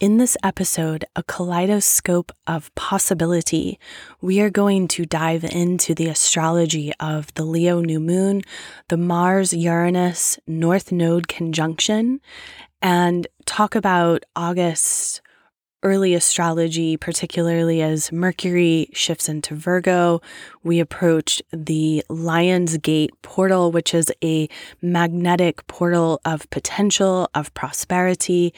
In this episode, a kaleidoscope of possibility, we are going to dive into the astrology of the Leo new moon, the Mars Uranus North Node conjunction, and talk about August early astrology, particularly as Mercury shifts into Virgo. We approach the Lion's Gate portal, which is a magnetic portal of potential, of prosperity.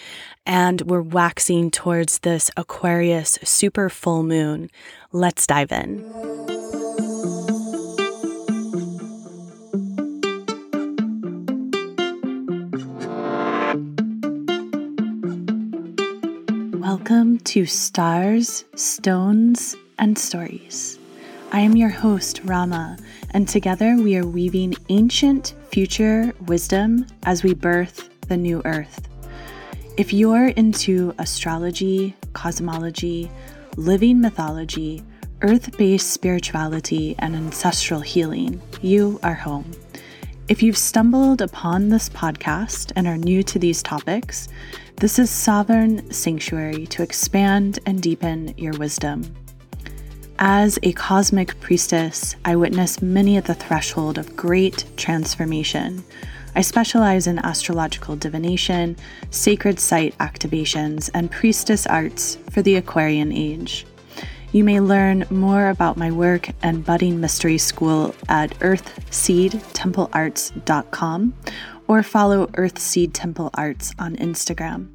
And we're waxing towards this Aquarius super full moon. Let's dive in. Welcome to Stars, Stones, and Stories. I am your host, Rama, and together we are weaving ancient future wisdom as we birth the new earth. If you're into astrology, cosmology, living mythology, earth based spirituality, and ancestral healing, you are home. If you've stumbled upon this podcast and are new to these topics, this is Sovereign Sanctuary to expand and deepen your wisdom. As a cosmic priestess, I witness many at the threshold of great transformation. I specialize in astrological divination, sacred site activations, and priestess arts for the Aquarian age. You may learn more about my work and budding mystery school at earthseedtemplearts.com or follow Earthseed Temple Arts on Instagram.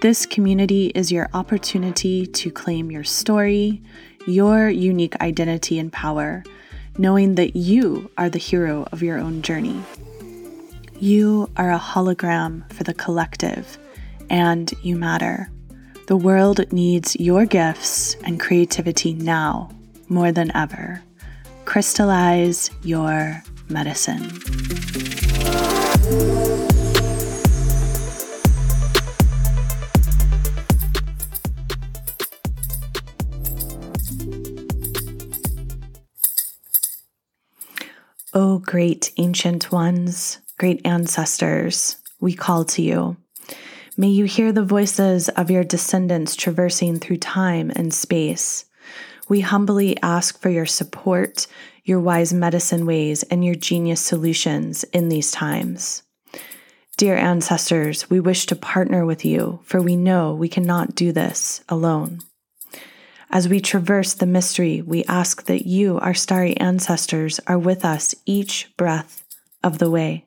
This community is your opportunity to claim your story, your unique identity and power, knowing that you are the hero of your own journey. You are a hologram for the collective, and you matter. The world needs your gifts and creativity now more than ever. Crystallize your medicine. Oh, great ancient ones, great ancestors, we call to you. May you hear the voices of your descendants traversing through time and space. We humbly ask for your support, your wise medicine ways, and your genius solutions in these times. Dear ancestors, we wish to partner with you, for we know we cannot do this alone. As we traverse the mystery, we ask that you, our starry ancestors, are with us each breath of the way.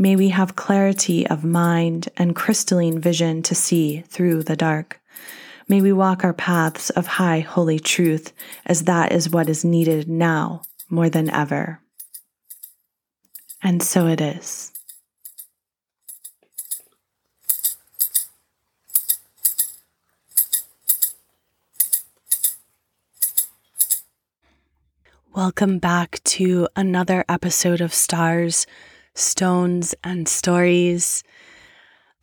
May we have clarity of mind and crystalline vision to see through the dark. May we walk our paths of high holy truth, as that is what is needed now more than ever. And so it is. Welcome back to another episode of Stars, Stones, and Stories.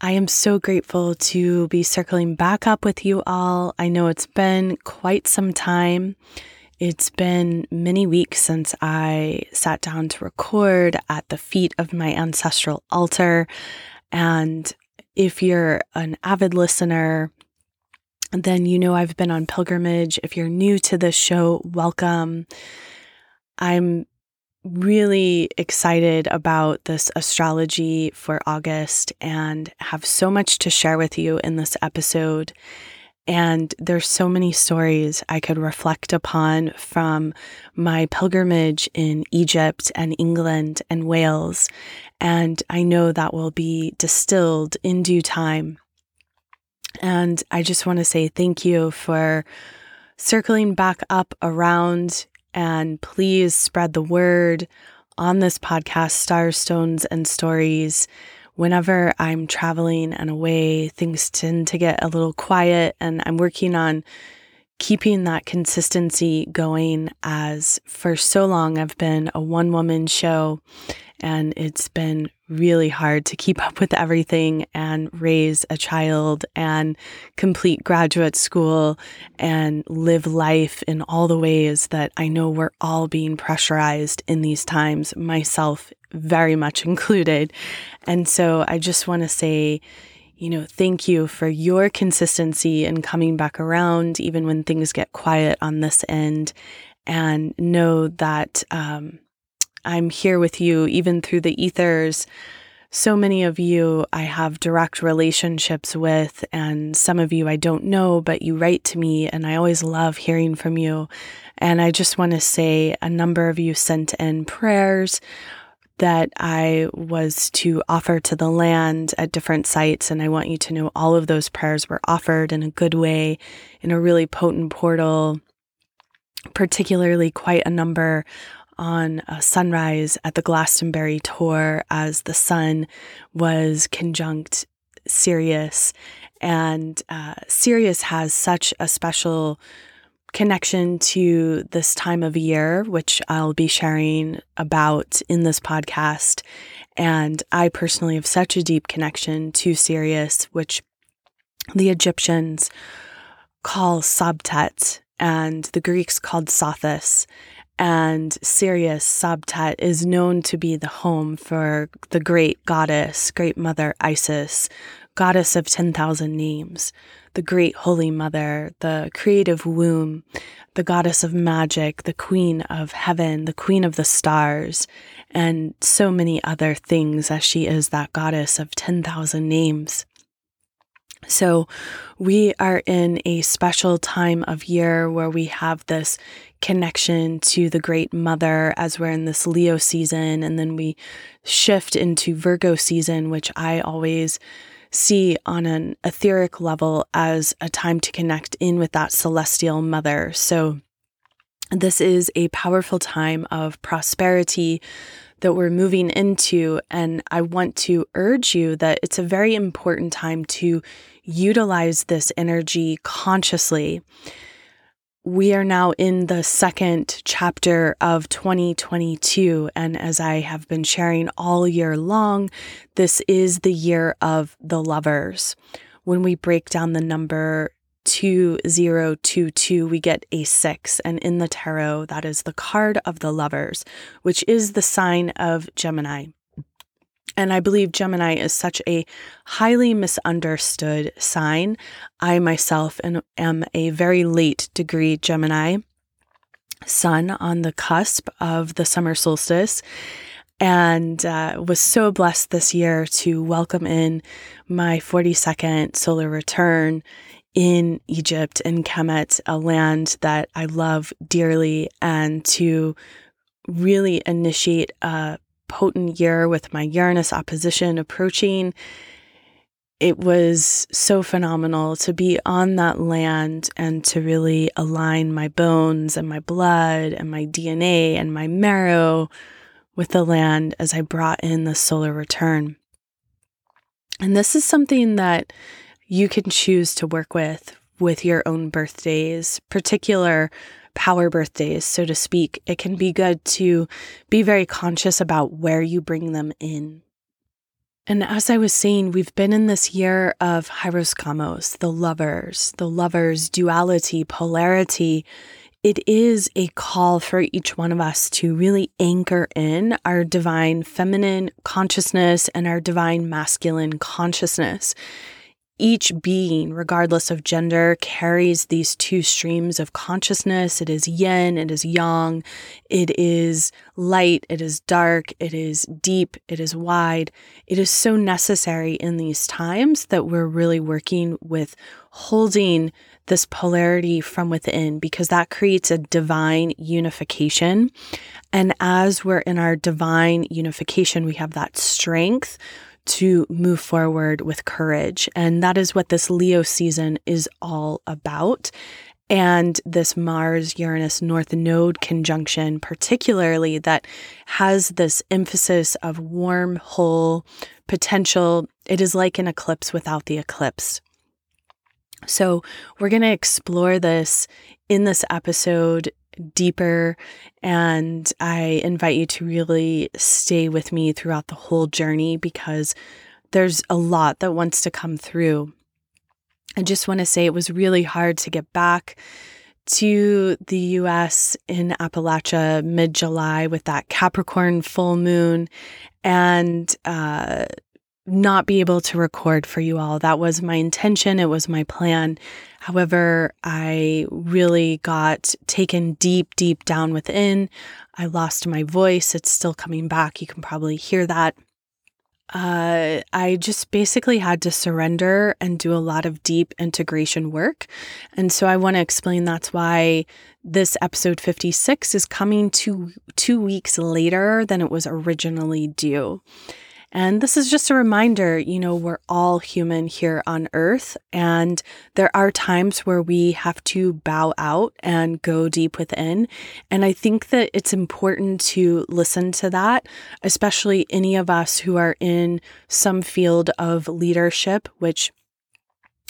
I am so grateful to be circling back up with you all. I know it's been quite some time. It's been many weeks since I sat down to record at the feet of my ancestral altar. And if you're an avid listener, then you know I've been on pilgrimage. If you're new to this show, welcome. I'm really excited about this astrology for August and have so much to share with you in this episode. And there's so many stories I could reflect upon from my pilgrimage in Egypt and England and Wales. And I know that will be distilled in due time. And I just want to say thank you for circling back up around and please spread the word on this podcast, Stars, Stones, and Stories. Whenever I'm traveling and away, things tend to get a little quiet, and I'm working on keeping that consistency going as for so long I've been a one woman show and it's been really hard to keep up with everything and raise a child and complete graduate school and live life in all the ways that I know we're all being pressurized in these times, myself very much included. And so I just want to say, you know, thank you for your consistency and coming back around, even when things get quiet on this end. And know that um, I'm here with you, even through the ethers. So many of you I have direct relationships with, and some of you I don't know, but you write to me, and I always love hearing from you. And I just want to say a number of you sent in prayers that I was to offer to the land at different sites. And I want you to know all of those prayers were offered in a good way, in a really potent portal, particularly quite a number on a sunrise at the Glastonbury Tor as the sun was conjunct Sirius. And uh, Sirius has such a special connection to this time of year, which I'll be sharing about in this podcast. And I personally have such a deep connection to Sirius, which the Egyptians call Sabtet and the Greeks called Sothis. And Sirius, Sabtet, is known to be the home for the great goddess, great mother Isis, goddess of 10,000 names the great holy mother, the creative womb, the goddess of magic, the queen of heaven, the queen of the stars, and so many other things as she is that goddess of 10,000 names. So, we are in a special time of year where we have this connection to the Great Mother as we're in this Leo season, and then we shift into Virgo season, which I always see on an etheric level as a time to connect in with that celestial mother. So, this is a powerful time of prosperity that we're moving into. And I want to urge you that it's a very important time to utilize this energy consciously we are now in the second chapter of 2022. And as I have been sharing all year long, this is the year of the lovers. When we break down the number 2022, we get a six. And in the tarot, that is the card of the lovers, which is the sign of Gemini. And I believe Gemini is such a highly misunderstood sign. I myself am a very late degree Gemini, sun on the cusp of the summer solstice, and uh, was so blessed this year to welcome in my 42nd solar return in Egypt, in Kemet, a land that I love dearly, and to really initiate a potent year with my Uranus opposition approaching. It was so phenomenal to be on that land and to really align my bones and my blood and my DNA and my marrow with the land as I brought in the solar return. And this is something that you can choose to work with with your own birthdays, particular power birthdays, so to speak, it can be good to be very conscious about where you bring them in. And as I was saying, we've been in this year of Hieros Gamos, the lovers, the lovers, duality, polarity. It is a call for each one of us to really anchor in our divine feminine consciousness and our divine masculine consciousness each being, regardless of gender, carries these two streams of consciousness. It is yin, it is yang, it is light, it is dark, it is deep, it is wide. It is so necessary in these times that we're really working with holding this polarity from within because that creates a divine unification. And as we're in our divine unification, we have that strength to move forward with courage. And that is what this Leo season is all about. And this Mars Uranus North Node conjunction, particularly, that has this emphasis of wormhole potential. It is like an eclipse without the eclipse. So, we're going to explore this in this episode deeper. And I invite you to really stay with me throughout the whole journey because there's a lot that wants to come through. I just want to say it was really hard to get back to the US in Appalachia mid July with that Capricorn full moon and uh, not be able to record for you all. That was my intention, it was my plan. However, I really got taken deep, deep down within. I lost my voice. It's still coming back. You can probably hear that uh, I just basically had to surrender and do a lot of deep integration work. And so I want to explain that's why this episode 56 is coming two, two weeks later than it was originally due. And this is just a reminder you know, we're all human here on earth, and there are times where we have to bow out and go deep within. And I think that it's important to listen to that, especially any of us who are in some field of leadership, which,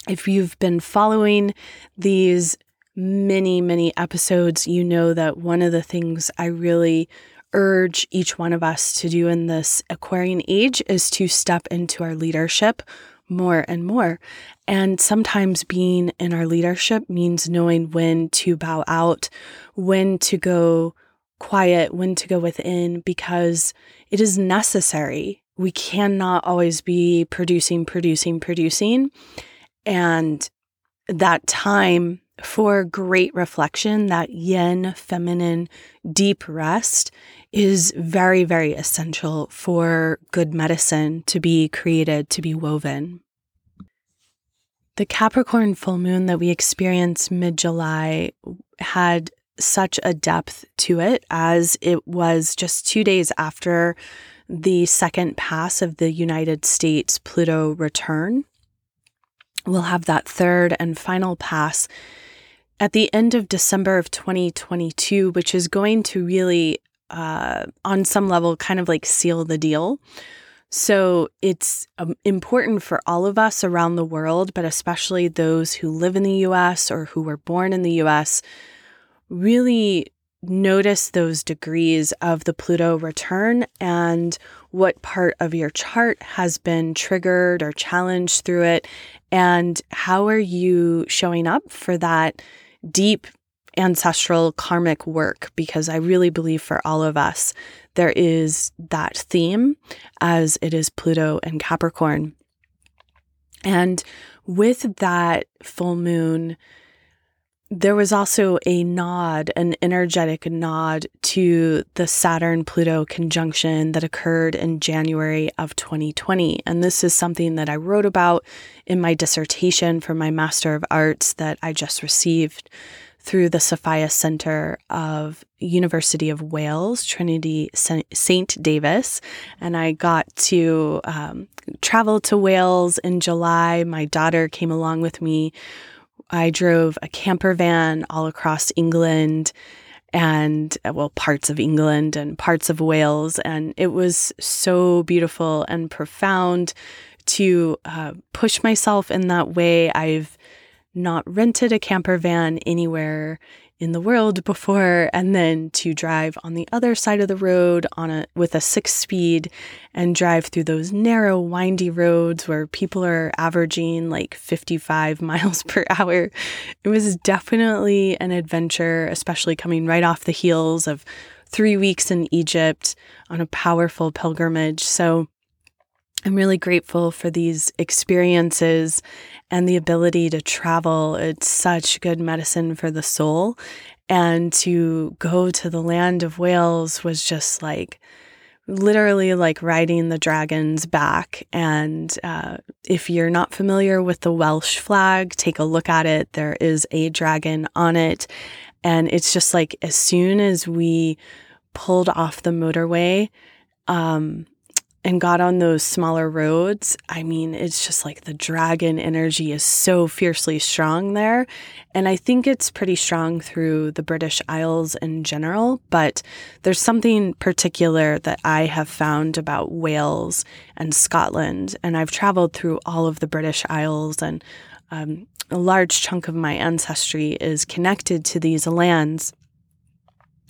if you've been following these many, many episodes, you know that one of the things I really urge each one of us to do in this Aquarian age is to step into our leadership more and more. And sometimes being in our leadership means knowing when to bow out, when to go quiet, when to go within, because it is necessary. We cannot always be producing, producing, producing. And that time for great reflection, that yin, feminine, deep rest is very, very essential for good medicine to be created, to be woven. The Capricorn full moon that we experienced mid July had such a depth to it as it was just two days after the second pass of the United States Pluto return. We'll have that third and final pass at the end of December of 2022, which is going to really, uh, on some level, kind of like seal the deal. So it's um, important for all of us around the world, but especially those who live in the US or who were born in the US, really notice those degrees of the Pluto return and what part of your chart has been triggered or challenged through it. And how are you showing up for that deep ancestral karmic work because I really believe for all of us there is that theme as it is Pluto and Capricorn. And with that full moon, there was also a nod, an energetic nod to the Saturn Pluto conjunction that occurred in January of 2020. And this is something that I wrote about in my dissertation for my Master of Arts that I just received through the Sophia Center of University of Wales, Trinity St. David's. And I got to um, travel to Wales in July. My daughter came along with me I drove a camper van all across England and, uh, well, parts of England and parts of Wales. And it was so beautiful and profound to uh, push myself in that way. I've not rented a camper van anywhere in the world before and then to drive on the other side of the road on a with a 6 speed and drive through those narrow windy roads where people are averaging like 55 miles per hour. It was definitely an adventure especially coming right off the heels of 3 weeks in Egypt on a powerful pilgrimage. So I'm really grateful for these experiences and the ability to travel. It's such good medicine for the soul. And to go to the land of Wales was just like literally like riding the dragon's back. And uh, if you're not familiar with the Welsh flag, take a look at it. There is a dragon on it. And it's just like as soon as we pulled off the motorway, um, and got on those smaller roads, I mean, it's just like the dragon energy is so fiercely strong there. And I think it's pretty strong through the British Isles in general, but there's something particular that I have found about Wales and Scotland. And I've traveled through all of the British Isles, and um, a large chunk of my ancestry is connected to these lands,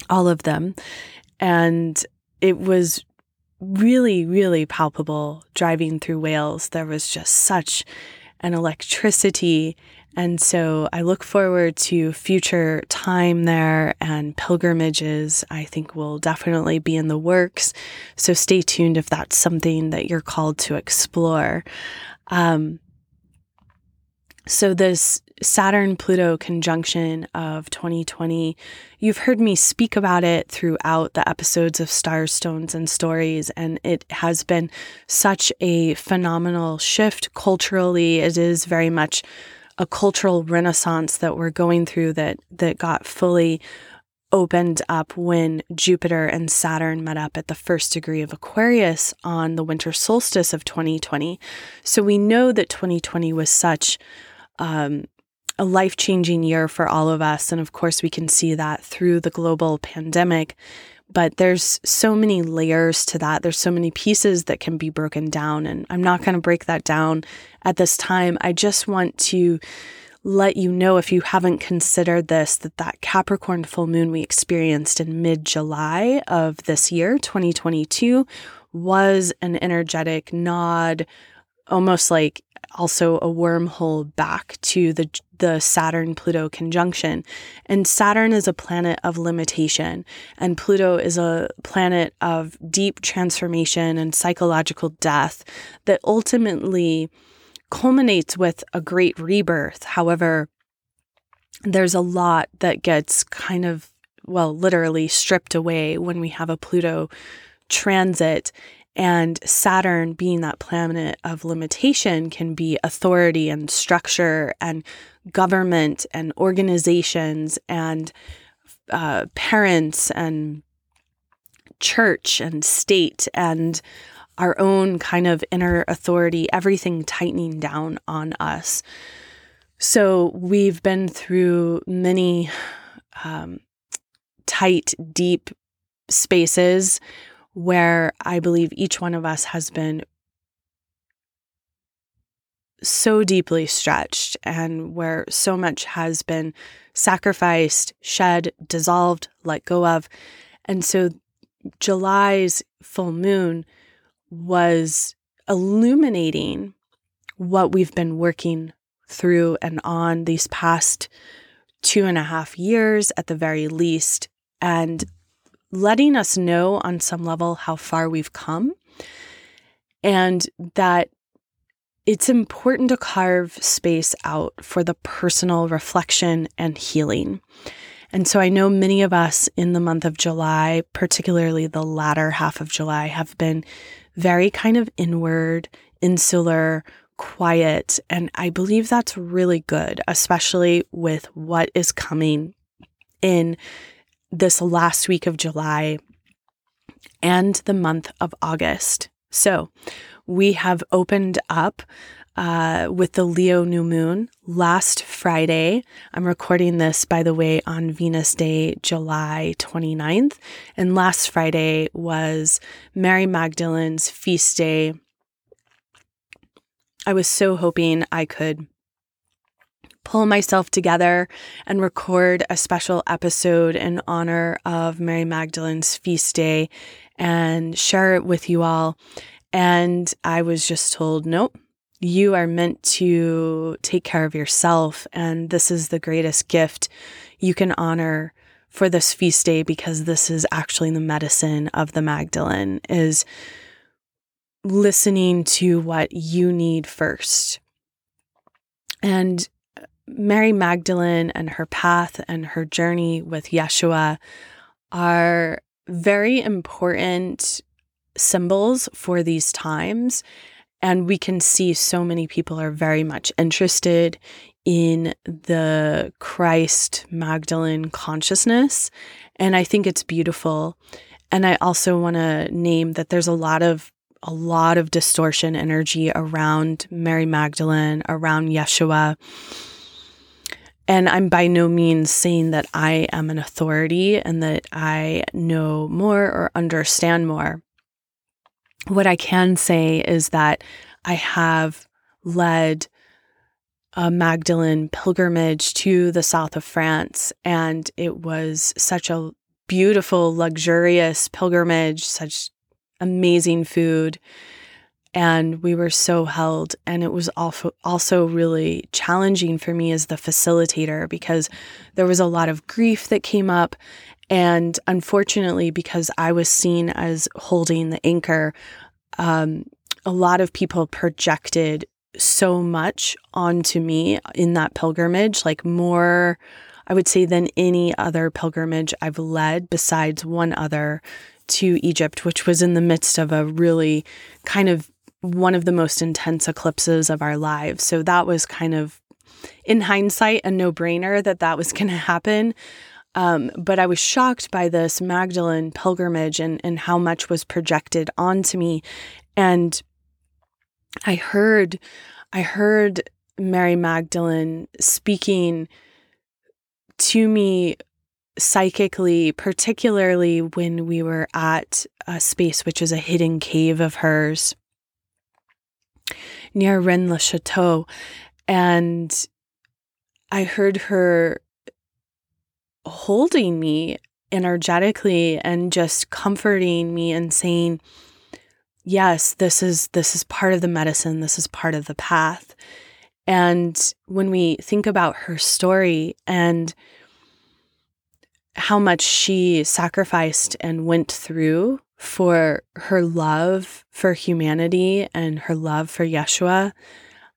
all of them. And it was really, really palpable driving through Wales. There was just such an electricity And so I look forward to future time there and pilgrimages. I think will definitely be in the works. So stay tuned if that's something that you're called to explore. Um, so, this Saturn Pluto conjunction of 2020, you've heard me speak about it throughout the episodes of Stars, Stones, and Stories, and it has been such a phenomenal shift culturally. It is very much a cultural renaissance that we're going through that that got fully opened up when Jupiter and Saturn met up at the first degree of Aquarius on the winter solstice of 2020. So we know that 2020 was such um, a life changing year for all of us. And of course, we can see that through the global pandemic. But there's so many layers to that. There's so many pieces that can be broken down. And I'm not going to break that down at this time. I just want to let you know if you haven't considered this that that Capricorn full moon we experienced in mid July of this year, 2022, was an energetic nod, almost like also a wormhole back to the the Saturn Pluto conjunction. And Saturn is a planet of limitation and Pluto is a planet of deep transformation and psychological death that ultimately culminates with a great rebirth. However, there's a lot that gets kind of well, literally stripped away when we have a Pluto transit and Saturn, being that planet of limitation, can be authority and structure and government and organizations and uh, parents and church and state and our own kind of inner authority, everything tightening down on us. So we've been through many um, tight, deep spaces where I believe each one of us has been so deeply stretched and where so much has been sacrificed, shed, dissolved, let go of. And so July's full moon was illuminating what we've been working through and on these past two and a half years at the very least. And letting us know on some level how far we've come and that it's important to carve space out for the personal reflection and healing. And so I know many of us in the month of July, particularly the latter half of July, have been very kind of inward, insular, quiet. And I believe that's really good, especially with what is coming in this last week of July and the month of August. So we have opened up uh, with the Leo new moon last Friday. I'm recording this, by the way, on Venus Day, July 29th. And last Friday was Mary Magdalene's feast day. I was so hoping I could pull myself together and record a special episode in honor of Mary Magdalene's feast day and share it with you all. And I was just told, nope, you are meant to take care of yourself. And this is the greatest gift you can honor for this feast day because this is actually the medicine of the Magdalene is listening to what you need first. And Mary Magdalene and her path and her journey with Yeshua are very important symbols for these times. And we can see so many people are very much interested in the Christ Magdalene consciousness. And I think it's beautiful. And I also want to name that there's a lot of a lot of distortion energy around Mary Magdalene, around Yeshua. And I'm by no means saying that I am an authority and that I know more or understand more. What I can say is that I have led a Magdalene pilgrimage to the south of France, and it was such a beautiful, luxurious pilgrimage, such amazing food and we were so held. And it was also also really challenging for me as the facilitator because there was a lot of grief that came up. And unfortunately because i was seen as holding the anchor um, a lot of people projected so much onto me in that pilgrimage like more i would say than any other pilgrimage i've led besides one other to Egypt, which was in the midst of a really kind of one of the most intense eclipses of our lives. So that was kind of, in hindsight, a no brainer that that was going to happen. Um, but I was shocked by this Magdalene pilgrimage and, and how much was projected onto me. And I heard, I heard Mary Magdalene speaking to me psychically, particularly when we were at a space which is a hidden cave of hers near Rennes le Chateau. And I heard her holding me energetically and just comforting me and saying, yes, this is this is part of the medicine, this is part of the path. And when we think about her story and how much she sacrificed and went through for her love for humanity and her love for Yeshua.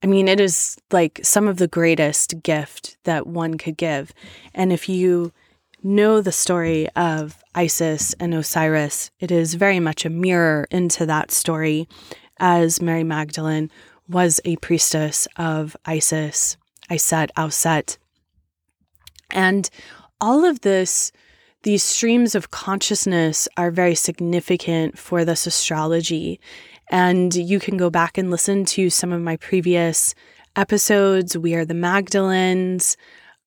I mean, it is like some of the greatest gift that one could give. And if you know the story of Isis and Osiris, it is very much a mirror into that story, as Mary Magdalene was a priestess of Isis, Iset, Auset. And all of this these streams of consciousness are very significant for this astrology. And you can go back and listen to some of my previous episodes. We are the Magdalens,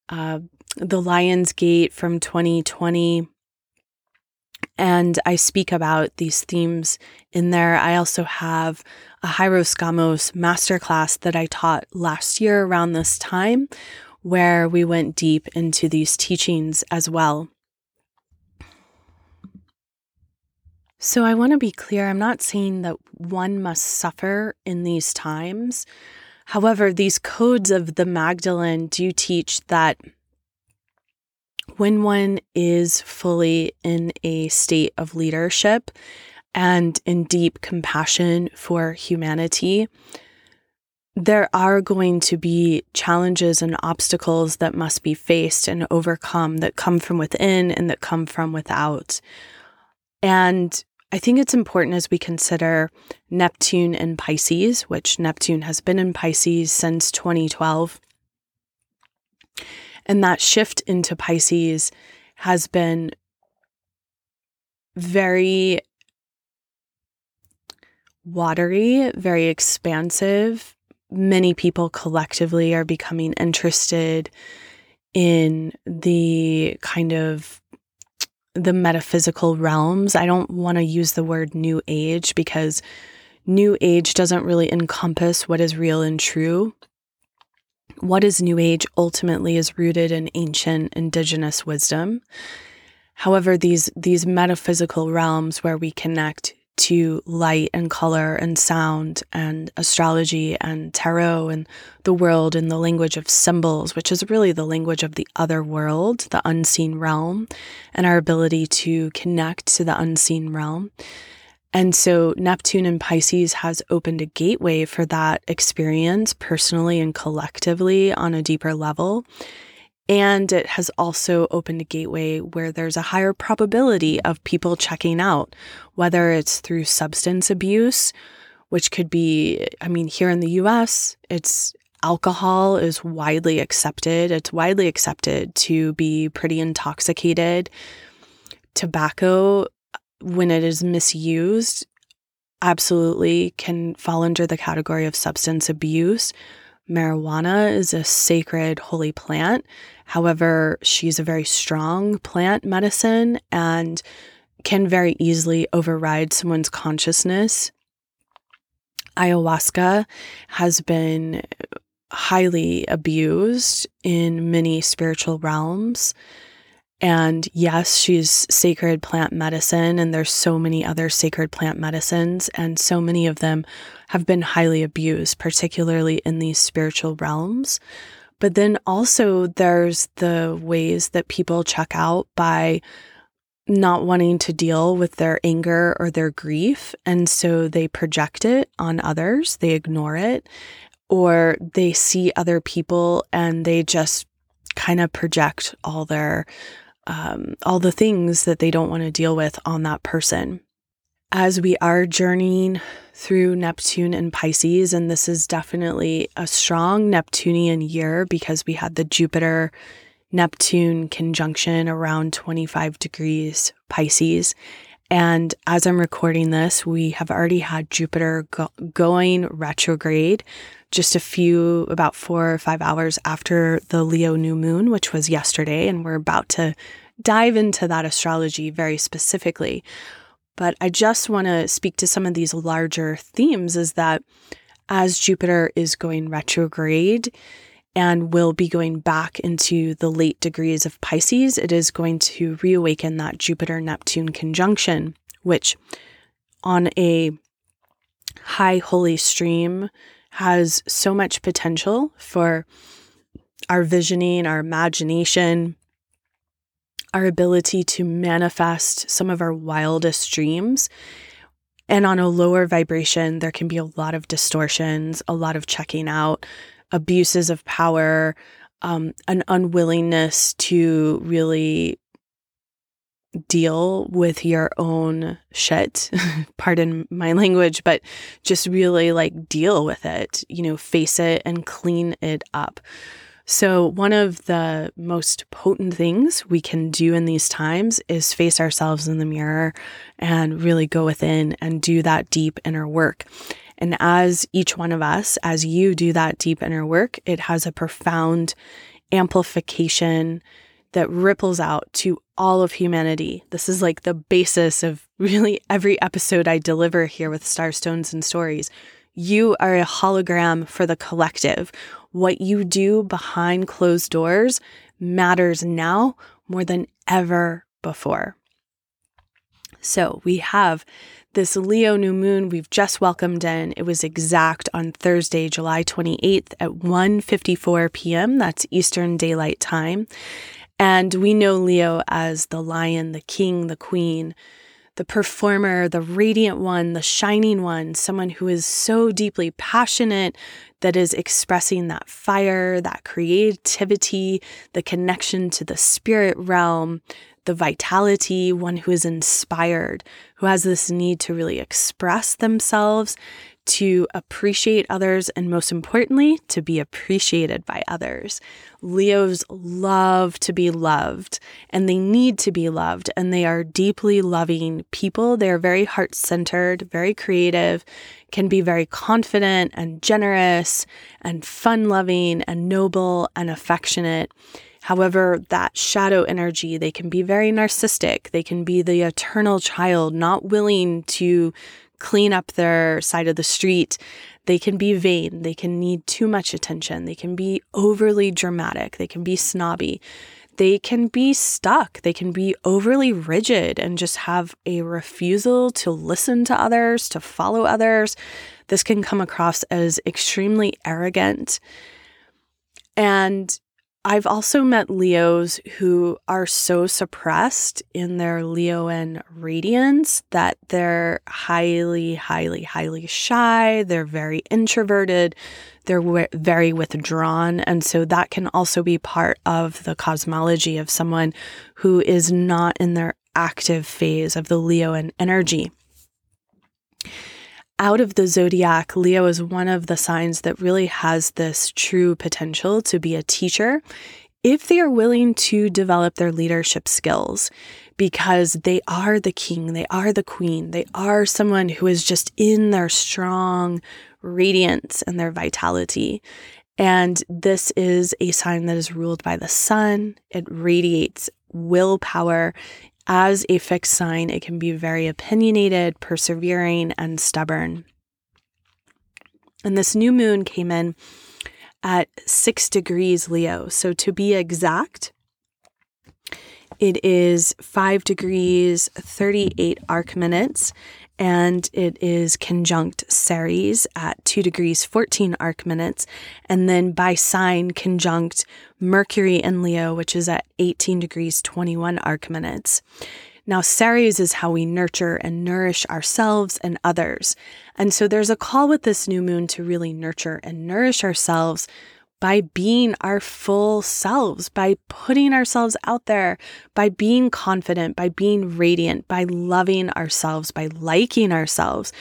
uh, the Lion's Gate from 2020. And I speak about these themes in there. I also have a Hieros Gamos masterclass that I taught last year around this time, where we went deep into these teachings as well. So I want to be clear I'm not saying that one must suffer in these times. However, these codes of the Magdalene do teach that when one is fully in a state of leadership and in deep compassion for humanity, there are going to be challenges and obstacles that must be faced and overcome that come from within and that come from without. And I think it's important as we consider Neptune in Pisces, which Neptune has been in Pisces since 2012. And that shift into Pisces has been very watery, very expansive. Many people collectively are becoming interested in the kind of the metaphysical realms. I don't want to use the word new age because new age doesn't really encompass what is real and true. What is new age ultimately is rooted in ancient indigenous wisdom. However, these these metaphysical realms where we connect to light and color and sound and astrology and tarot and the world in the language of symbols, which is really the language of the other world, the unseen realm, and our ability to connect to the unseen realm. And so Neptune and Pisces has opened a gateway for that experience personally and collectively on a deeper level. And it has also opened a gateway where there's a higher probability of people checking out, whether it's through substance abuse, which could be, I mean, here in the US, it's alcohol is widely accepted. It's widely accepted to be pretty intoxicated. Tobacco, when it is misused, absolutely can fall under the category of substance abuse. Marijuana is a sacred holy plant. However, she's a very strong plant medicine and can very easily override someone's consciousness. Ayahuasca has been highly abused in many spiritual realms. And yes, she's sacred plant medicine, and there's so many other sacred plant medicines, and so many of them have been highly abused, particularly in these spiritual realms. But then also, there's the ways that people check out by not wanting to deal with their anger or their grief. And so they project it on others, they ignore it, or they see other people and they just kind of project all their um, all the things that they don't want to deal with on that person. As we are journeying through Neptune and Pisces, and this is definitely a strong Neptunian year because we had the Jupiter Neptune conjunction around 25 degrees Pisces. And as I'm recording this, we have already had Jupiter go- going retrograde just a few, about four or five hours after the Leo new moon, which was yesterday. And we're about to dive into that astrology very specifically. But I just want to speak to some of these larger themes is that as Jupiter is going retrograde, and will be going back into the late degrees of Pisces, it is going to reawaken that Jupiter Neptune conjunction, which on a high holy stream has so much potential for our visioning, our imagination, our ability to manifest some of our wildest dreams. And on a lower vibration, there can be a lot of distortions, a lot of checking out, abuses of power, um, an unwillingness to really deal with your own shit. Pardon my language, but just really like deal with it, you know, face it and clean it up. So, one of the most potent things we can do in these times is face ourselves in the mirror and really go within and do that deep inner work. And as each one of us, as you do that deep inner work, it has a profound amplification that ripples out to all of humanity. This is like the basis of really every episode I deliver here with Stars, Stones, and Stories. You are a hologram for the collective. What you do behind closed doors matters now more than ever before. So we have this Leo new moon we've just welcomed in. It was exact on Thursday, July 28th at 1:54 p.m. That's Eastern Daylight Time. And we know Leo as the lion, the king, the queen, the performer, the radiant one, the shining one, someone who is so deeply passionate that is expressing that fire, that creativity, the connection to the spirit realm, the vitality, one who is inspired, who has this need to really express themselves, to appreciate others, and most importantly, to be appreciated by others. Leos love to be loved and they need to be loved, and they are deeply loving people. They are very heart centered, very creative, can be very confident and generous and fun loving and noble and affectionate. However, that shadow energy, they can be very narcissistic. They can be the eternal child, not willing to clean up their side of the street. They can be vain. They can need too much attention. They can be overly dramatic. They can be snobby. They can be stuck. They can be overly rigid and just have a refusal to listen to others, to follow others. This can come across as extremely arrogant. And I've also met Leos who are so suppressed in their Leoan radiance that they're highly, highly, highly shy. They're very introverted. They're w- very withdrawn. And so that can also be part of the cosmology of someone who is not in their active phase of the Leoan energy out of the zodiac, Leo is one of the signs that really has this true potential to be a teacher if they are willing to develop their leadership skills because they are the king, they are the queen, they are someone who is just in their strong radiance and their vitality. And this is a sign that is ruled by the sun. It radiates willpower as a fixed sign, it can be very opinionated, persevering, and stubborn. And this new moon came in at six degrees Leo. So to be exact, It is 5 degrees 38 arc minutes and it is conjunct Ceres at 2 degrees 14 arc minutes, and then by sign conjunct Mercury in Leo, which is at 18 degrees 21 arc minutes. Now, Ceres is how we nurture and nourish ourselves and others. And so there's a call with this new moon to really nurture and nourish ourselves by being our full selves, by putting ourselves out there, by being confident, by being radiant, by loving ourselves, by liking ourselves,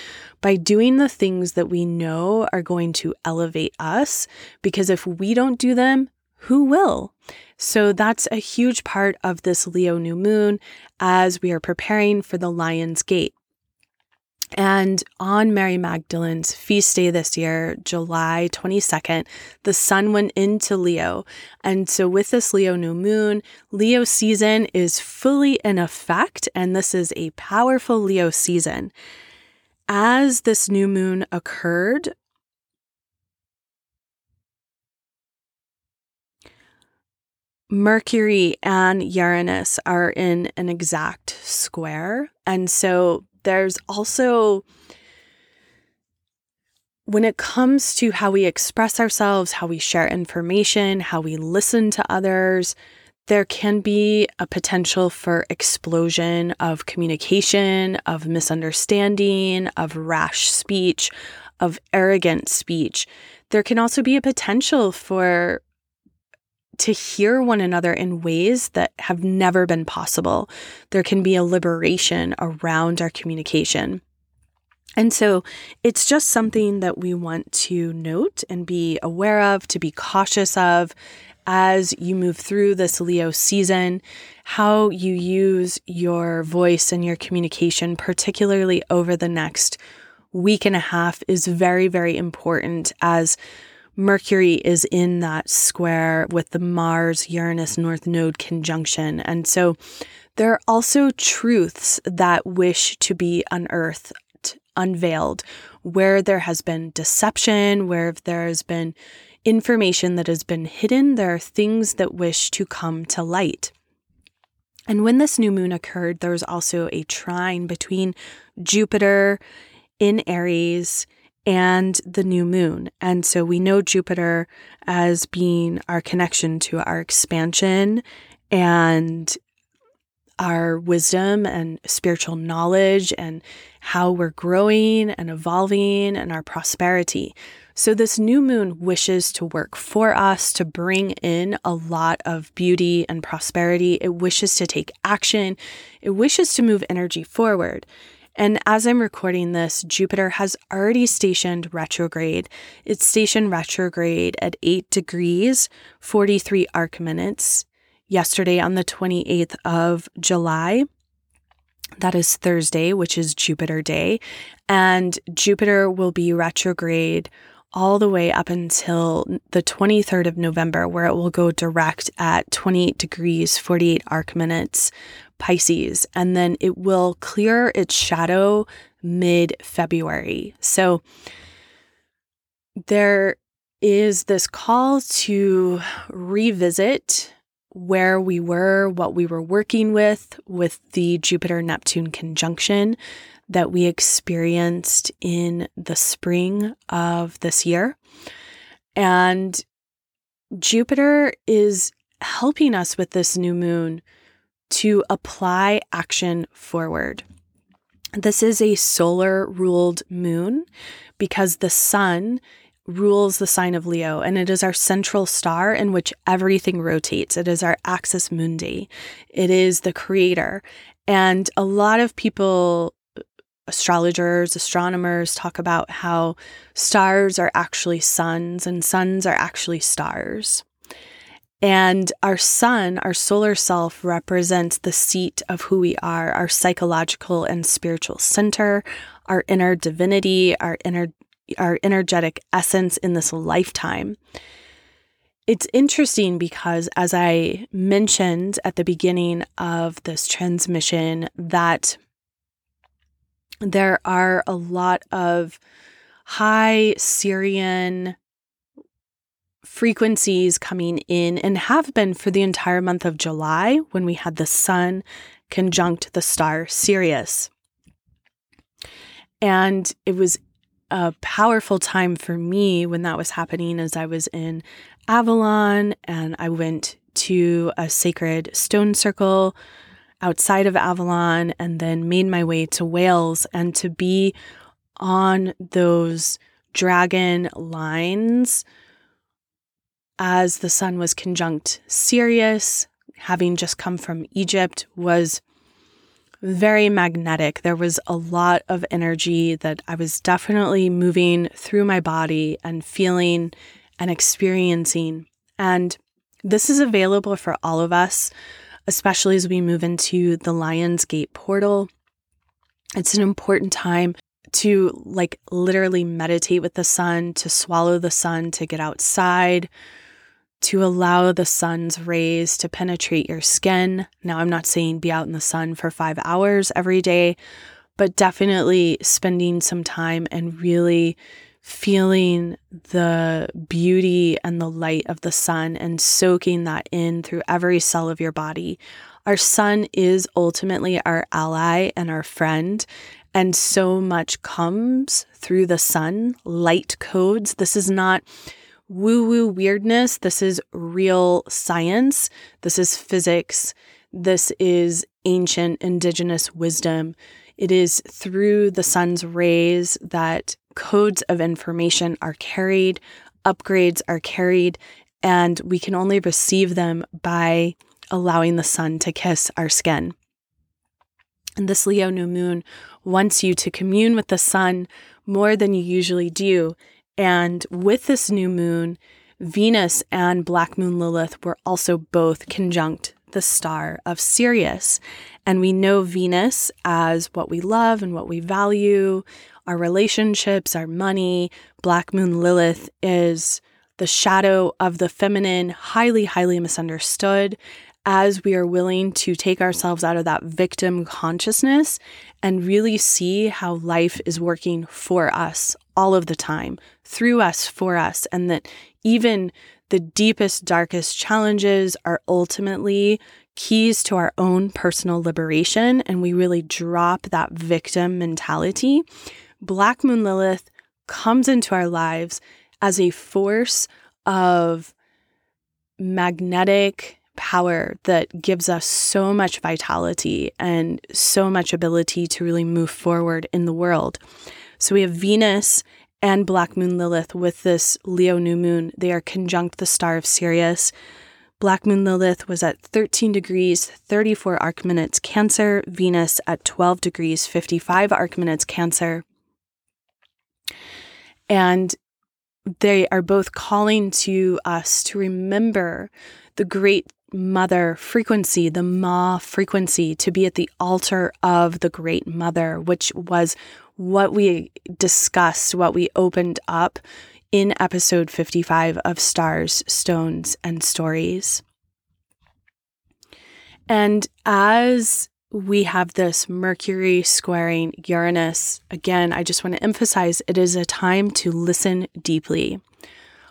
by doing the things that we know are going to elevate us. Because if we don't do them, who will? So that's a huge part of this Leo new moon as we are preparing for the Lion's Gate. And on Mary Magdalene's feast day this year, July 22nd, the sun went into Leo. And so, with this Leo new moon, Leo season is fully in effect, and this is a powerful Leo season. As this new moon occurred, Mercury and Uranus are in an exact square. And so there's also when it comes to how we express ourselves, how we share information, how we listen to others, there can be a potential for explosion of communication, of misunderstanding, of rash speech, of arrogant speech. There can also be a potential for to hear one another in ways that have never been possible. There can be a liberation around our communication. And so it's just something that we want to note and be aware of, to be cautious of as you move through this Leo season, how you use your voice and your communication, particularly over the next week and a half, is very, very important as Mercury is in that square with the Mars Uranus North Node conjunction. And so there are also truths that wish to be unearthed, unveiled, where there has been deception, where there has been information that has been hidden, there are things that wish to come to light. And when this new moon occurred, there was also a trine between Jupiter in Aries and the new moon. And so we know Jupiter as being our connection to our expansion and our wisdom and spiritual knowledge and how we're growing and evolving and our prosperity. So, this new moon wishes to work for us to bring in a lot of beauty and prosperity. It wishes to take action. It wishes to move energy forward. And as I'm recording this, Jupiter has already stationed retrograde. It's stationed retrograde at 8 degrees, 43 arc minutes yesterday on the 28th of July. That is Thursday, which is Jupiter Day. And Jupiter will be retrograde all the way up until the 23rd of November, where it will go direct at 28 degrees, 48 arc minutes Pisces, and then it will clear its shadow mid February. So there is this call to revisit where we were, what we were working with, with the Jupiter Neptune conjunction that we experienced in the spring of this year. And Jupiter is helping us with this new moon to apply action forward. This is a solar ruled moon because the sun rules the sign of Leo and it is our central star in which everything rotates. It is our axis mundi. It is the creator. And a lot of people astrologers, astronomers talk about how stars are actually suns and suns are actually stars. And our sun, our solar self, represents the seat of who we are, our psychological and spiritual center, our inner divinity, our inner our energetic essence in this lifetime. It's interesting because, as I mentioned at the beginning of this transmission, that there are a lot of high Sirian frequencies coming in and have been for the entire month of July when we had the sun conjunct the star Sirius. And it was a powerful time for me when that was happening as I was in Avalon and I went to a sacred stone circle outside of Avalon and then made my way to Wales and to be on those dragon lines as the sun was conjunct Sirius, having just come from Egypt, was very magnetic. There was a lot of energy that I was definitely moving through my body and feeling and experiencing. And this is available for all of us, especially as we move into the Lion's Gate portal. It's an important time to like literally meditate with the sun, to swallow the sun, to get outside, to allow the sun's rays to penetrate your skin. Now, I'm not saying be out in the sun for five hours every day, but definitely spending some time and really feeling the beauty and the light of the sun and soaking that in through every cell of your body. Our sun is ultimately our ally and our friend. And so much comes through the sun, light codes. This is not woo woo weirdness. This is real science. This is physics. This is ancient indigenous wisdom. It is through the sun's rays that codes of information are carried, upgrades are carried, and we can only receive them by allowing the sun to kiss our skin. And this Leo new moon wants you to commune with the sun more than you usually do and with this new moon, Venus and Black Moon Lilith were also both conjunct the star of Sirius. And we know Venus as what we love and what we value, our relationships, our money. Black Moon Lilith is the shadow of the feminine, highly, highly misunderstood as we are willing to take ourselves out of that victim consciousness and really see how life is working for us all of the time, through us, for us, and that even the deepest, darkest challenges are ultimately keys to our own personal liberation. And we really drop that victim mentality. Black Moon Lilith comes into our lives as a force of magnetic power that gives us so much vitality and so much ability to really move forward in the world. So we have Venus and Black Moon Lilith with this Leo new moon. They are conjunct the star of Sirius. Black Moon Lilith was at 13 degrees, 34 arc minutes Cancer, Venus at 12 degrees, 55 arc minutes Cancer. And they are both calling to us to remember the great mother frequency, the Ma frequency, to be at the altar of the Great Mother, which was what we discussed, what we opened up in episode 55 of Stars, Stones, and Stories. And as we have this Mercury squaring Uranus, again, I just want to emphasize it is a time to listen deeply.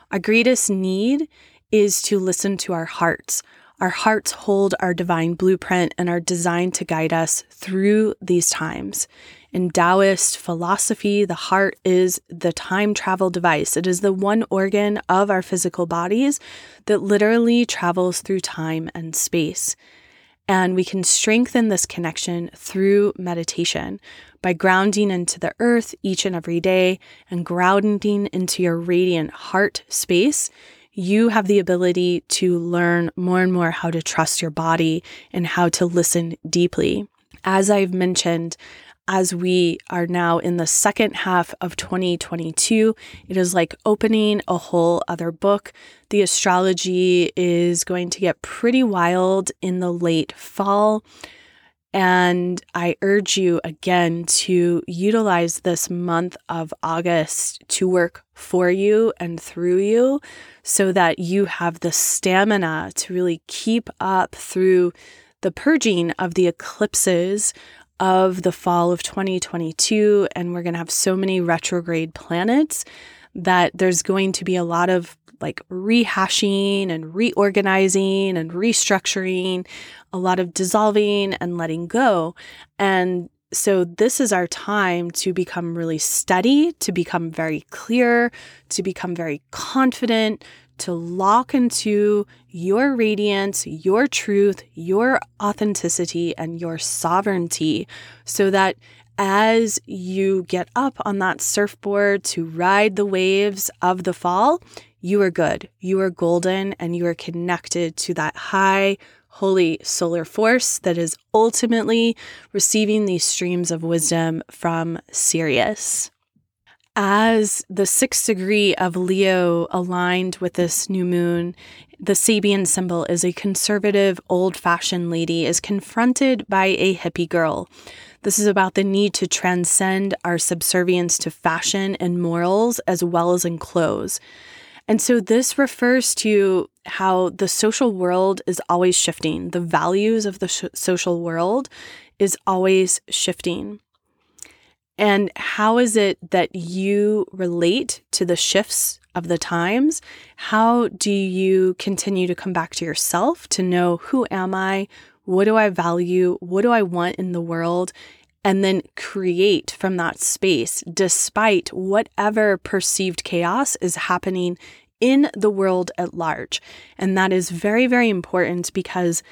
Our greatest need is to listen to our hearts, our hearts hold our divine blueprint and are designed to guide us through these times. In Taoist philosophy, the heart is the time travel device. It is the one organ of our physical bodies that literally travels through time and space. And we can strengthen this connection through meditation by grounding into the earth each and every day and grounding into your radiant heart space you have the ability to learn more and more how to trust your body and how to listen deeply. As I've mentioned, as we are now in the second half of 2022, it is like opening a whole other book. The astrology is going to get pretty wild in the late fall. And I urge you again to utilize this month of August to work for you and through you so that you have the stamina to really keep up through the purging of the eclipses of the fall of 2022. And we're going to have so many retrograde planets that there's going to be a lot of like rehashing and reorganizing and restructuring, a lot of dissolving and letting go. And so, this is our time to become really steady, to become very clear, to become very confident, to lock into your radiance, your truth, your authenticity, and your sovereignty so that as you get up on that surfboard to ride the waves of the fall, you are good, you are golden, and you are connected to that high holy solar force that is ultimately receiving these streams of wisdom from Sirius. As the sixth degree of Leo aligned with this new moon, the Sabian symbol is a conservative, old fashioned lady is confronted by a hippie girl. This is about the need to transcend our subservience to fashion and morals as well as in clothes. And so this refers to how the social world is always shifting. The values of the sh- social world is always shifting. And how is it that you relate to the shifts of the times? How do you continue to come back to yourself to know who am I? What do I value? What do I want in the world? And then create from that space despite whatever perceived chaos is happening in the world at large. And that is very, very important because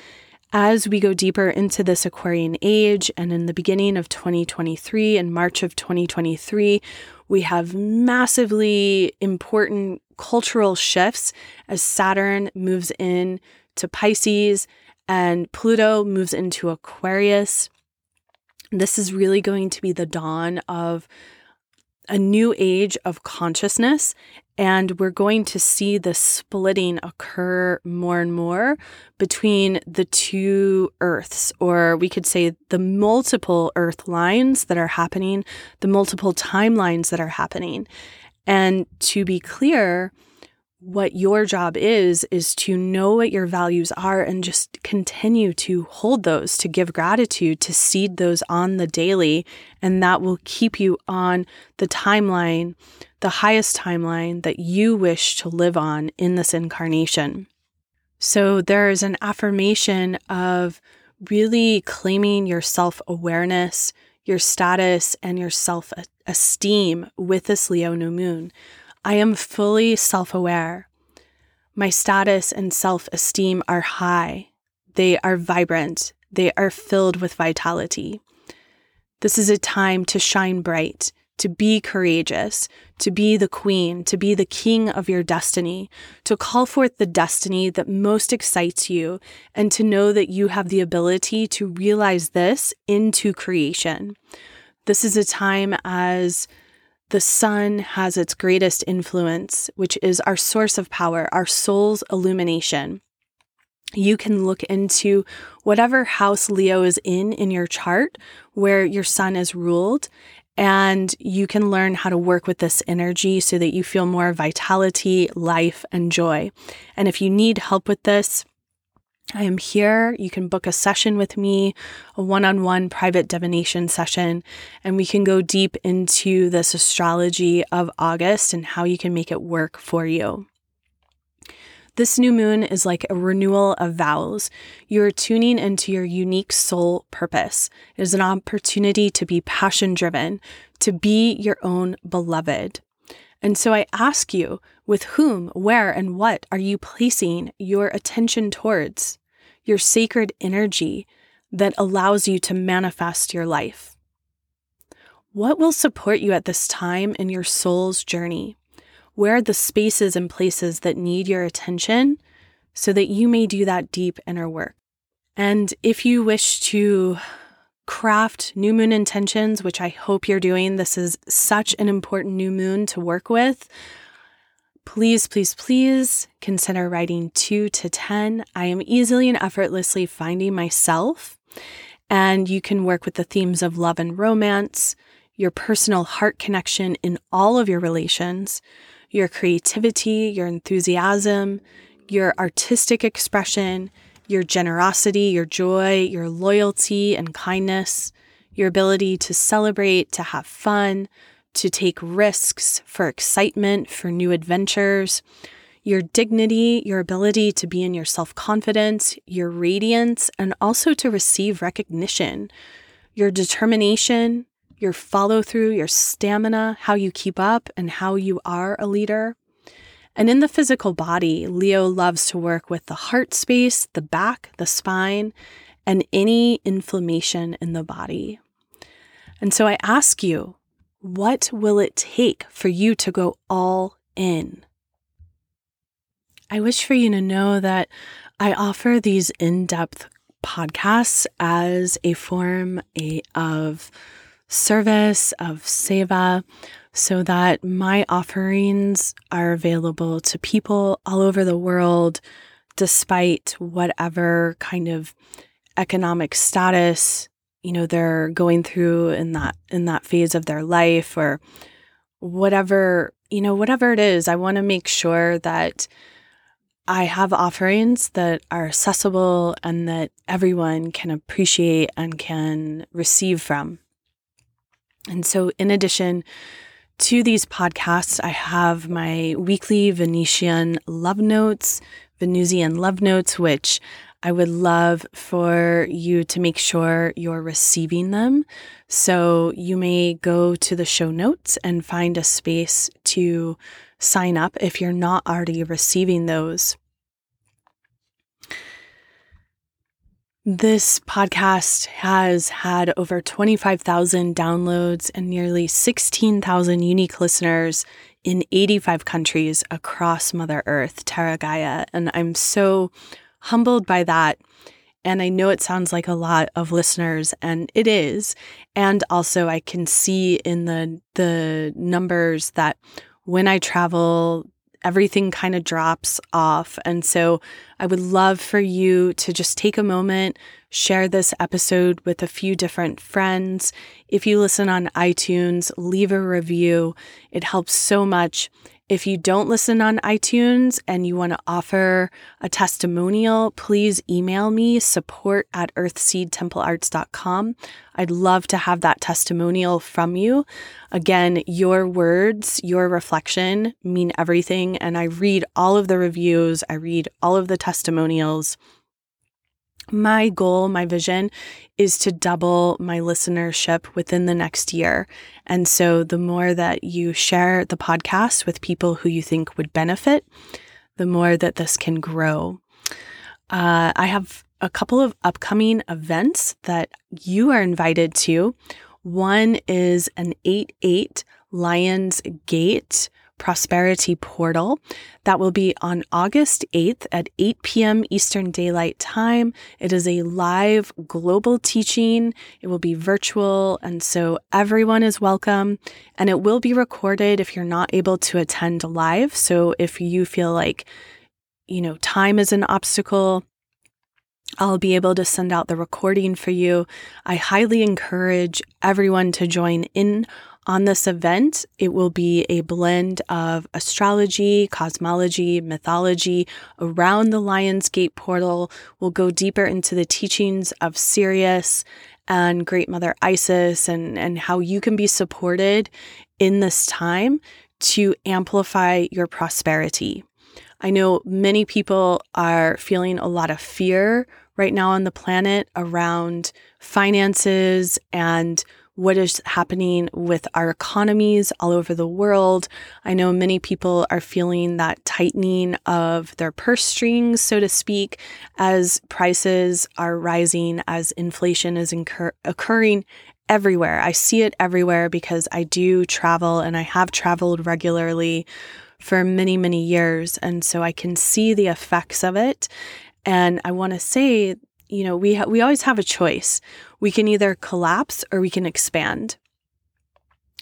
as we go deeper into this Aquarian age and in the beginning of 2023 and March of 2023, we have massively important cultural shifts as Saturn moves in to Pisces and Pluto moves into Aquarius. This is really going to be the dawn of a new age of consciousness and we're going to see the splitting occur more and more between the two Earths, or we could say the multiple Earth lines that are happening, the multiple timelines that are happening. And to be clear, what your job is, is to know what your values are and just continue to hold those, to give gratitude, to seed those on the daily. And that will keep you on the timeline, the highest timeline that you wish to live on in this incarnation. So there is an affirmation of really claiming your self awareness, your status, and your self esteem with this Leo new moon. I am fully self aware. My status and self esteem are high. They are vibrant. They are filled with vitality. This is a time to shine bright, to be courageous, to be the queen, to be the king of your destiny, to call forth the destiny that most excites you, and to know that you have the ability to realize this into creation. This is a time as the sun has its greatest influence, which is our source of power, our soul's illumination. You can look into whatever house Leo is in in your chart where your sun is ruled, and you can learn how to work with this energy so that you feel more vitality, life, and joy. And if you need help with this, I am here. You can book a session with me, a one on one private divination session, and we can go deep into this astrology of August and how you can make it work for you. This new moon is like a renewal of vows. You're tuning into your unique soul purpose. It is an opportunity to be passion driven, to be your own beloved. And so I ask you, with whom, where, and what are you placing your attention towards? Your sacred energy that allows you to manifest your life. What will support you at this time in your soul's journey? Where are the spaces and places that need your attention so that you may do that deep inner work? And if you wish to craft new moon intentions, which I hope you're doing. This is such an important new moon to work with. Please, please, please consider writing two to 10. I am easily and effortlessly finding myself, and you can work with the themes of love and romance, your personal heart connection in all of your relations, your creativity, your enthusiasm, your artistic expression, your generosity, your joy, your loyalty and kindness, your ability to celebrate, to have fun, to take risks for excitement, for new adventures. your dignity, your ability to be in your self confidence, your radiance, and also to receive recognition, your determination, your follow through, your stamina, how you keep up, and how you are a leader. And in the physical body, Leo loves to work with the heart space, the back, the spine, and any inflammation in the body. And so I ask you, what will it take for you to go all in? I wish for you to know that I offer these in depth podcasts as a form of service, of seva, so that my offerings are available to people all over the world, despite whatever kind of economic status you know they're going through in that in that phase of their life or whatever you know whatever it is i want to make sure that i have offerings that are accessible and that everyone can appreciate and can receive from. And so in addition to these podcasts i have my weekly venusian love notes venusian love notes which I would love for you to make sure you're receiving them. So you may go to the show notes and find a space to sign up if you're not already receiving those. This podcast has had over 25,000 downloads and nearly 16,000 unique listeners in 85 countries across Mother Earth, Terra Gaia. And I'm so humbled by that. And I know it sounds like a lot of listeners, and it is. And also, I can see in the the numbers that when I travel, everything kind of drops off. And so, I would love for you to just take a moment, share this episode with a few different friends. If you listen on iTunes, leave a review. It helps so much. If you don't listen on iTunes and you want to offer a testimonial, please email me support at earthseedtemplearts.com. I'd love to have that testimonial from you. Again, your words, your reflection mean everything. And I read all of the reviews, I read all of the testimonials my goal, my vision is to double my listenership within the next year. And so the more that you share the podcast with people who you think would benefit, the more that this can grow. Uh, I have a couple of upcoming events that you are invited to. One is an 8 8 Lions Gate Prosperity Portal. That will be on August 8th at 8 p.m. Eastern Daylight Time. It is a live global teaching. It will be virtual, and so everyone is welcome. And it will be recorded if you're not able to attend live. So if you feel like, you know, time is an obstacle, I'll be able to send out the recording for you. I highly encourage everyone to join in on this event, it will be a blend of astrology, cosmology, mythology around the Lionsgate portal. We'll go deeper into the teachings of Sirius and Great Mother Isis and, and how you can be supported in this time to amplify your prosperity. I know many people are feeling a lot of fear right now on the planet around finances and what is happening with our economies all over the world. I know many people are feeling that tightening of their purse strings, so to speak, as prices are rising, as inflation is incur- occurring everywhere. I see it everywhere because I do travel and I have traveled regularly for many, many years. And so I can see the effects of it. And I want to say you know, we ha- we always have a choice. We can either collapse or we can expand.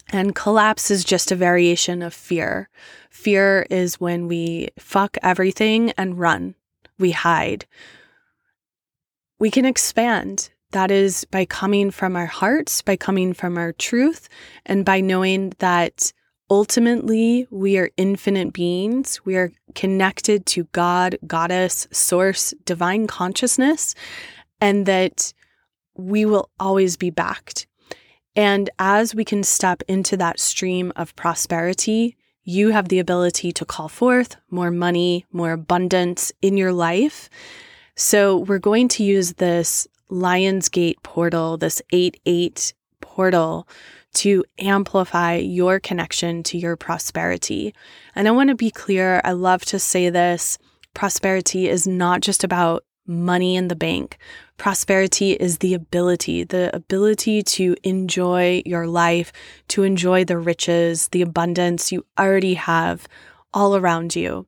And collapse is just a variation of fear. Fear is when we fuck everything and run. We hide. We can expand. That is by coming from our hearts, by coming from our truth, and by knowing that Ultimately, we are infinite beings. We are connected to God, Goddess, Source, divine consciousness, and that we will always be backed. And as we can step into that stream of prosperity, you have the ability to call forth more money, more abundance in your life. So we're going to use this Lionsgate portal, this 8 8 portal to amplify your connection to your prosperity. And I want to be clear, I love to say this prosperity is not just about money in the bank. Prosperity is the ability, the ability to enjoy your life, to enjoy the riches, the abundance you already have all around you.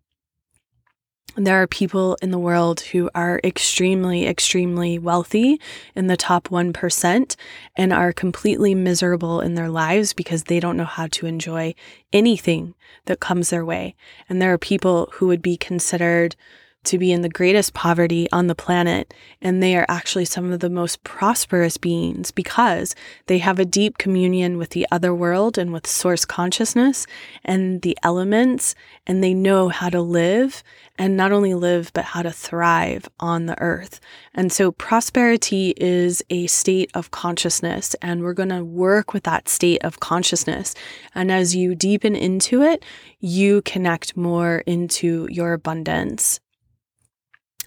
There are people in the world who are extremely, extremely wealthy in the top 1% and are completely miserable in their lives because they don't know how to enjoy anything that comes their way. And there are people who would be considered to be in the greatest poverty on the planet, and they are actually some of the most prosperous beings because they have a deep communion with the other world and with source consciousness and the elements, and they know how to live and not only live, but how to thrive on the earth. And so prosperity is a state of consciousness, and we're going to work with that state of consciousness. And as you deepen into it, you connect more into your abundance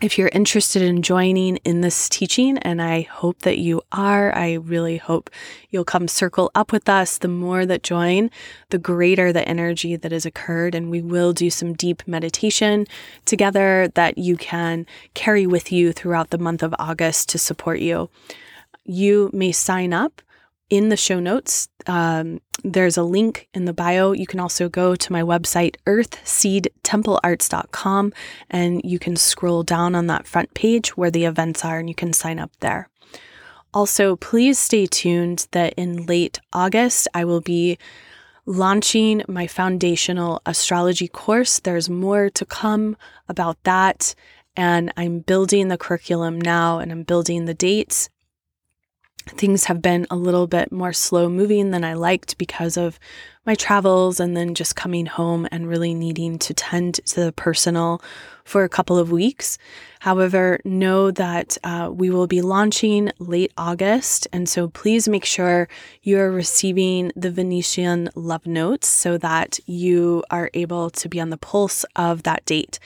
if you're interested in joining in this teaching, and I hope that you are, I really hope you'll come circle up with us. The more that join, the greater the energy that has occurred. And we will do some deep meditation together that you can carry with you throughout the month of August to support you. You may sign up in the show notes. Um, there's a link in the bio. You can also go to my website, earthseedtemplearts.com, and you can scroll down on that front page where the events are and you can sign up there. Also, please stay tuned that in late August, I will be launching my foundational astrology course. There's more to come about that. And I'm building the curriculum now and I'm building the dates things have been a little bit more slow moving than I liked because of my travels and then just coming home and really needing to tend to the personal for a couple of weeks. However, know that uh, we will be launching late August. And so please make sure you're receiving the Venusian love notes so that you are able to be on the pulse of that date.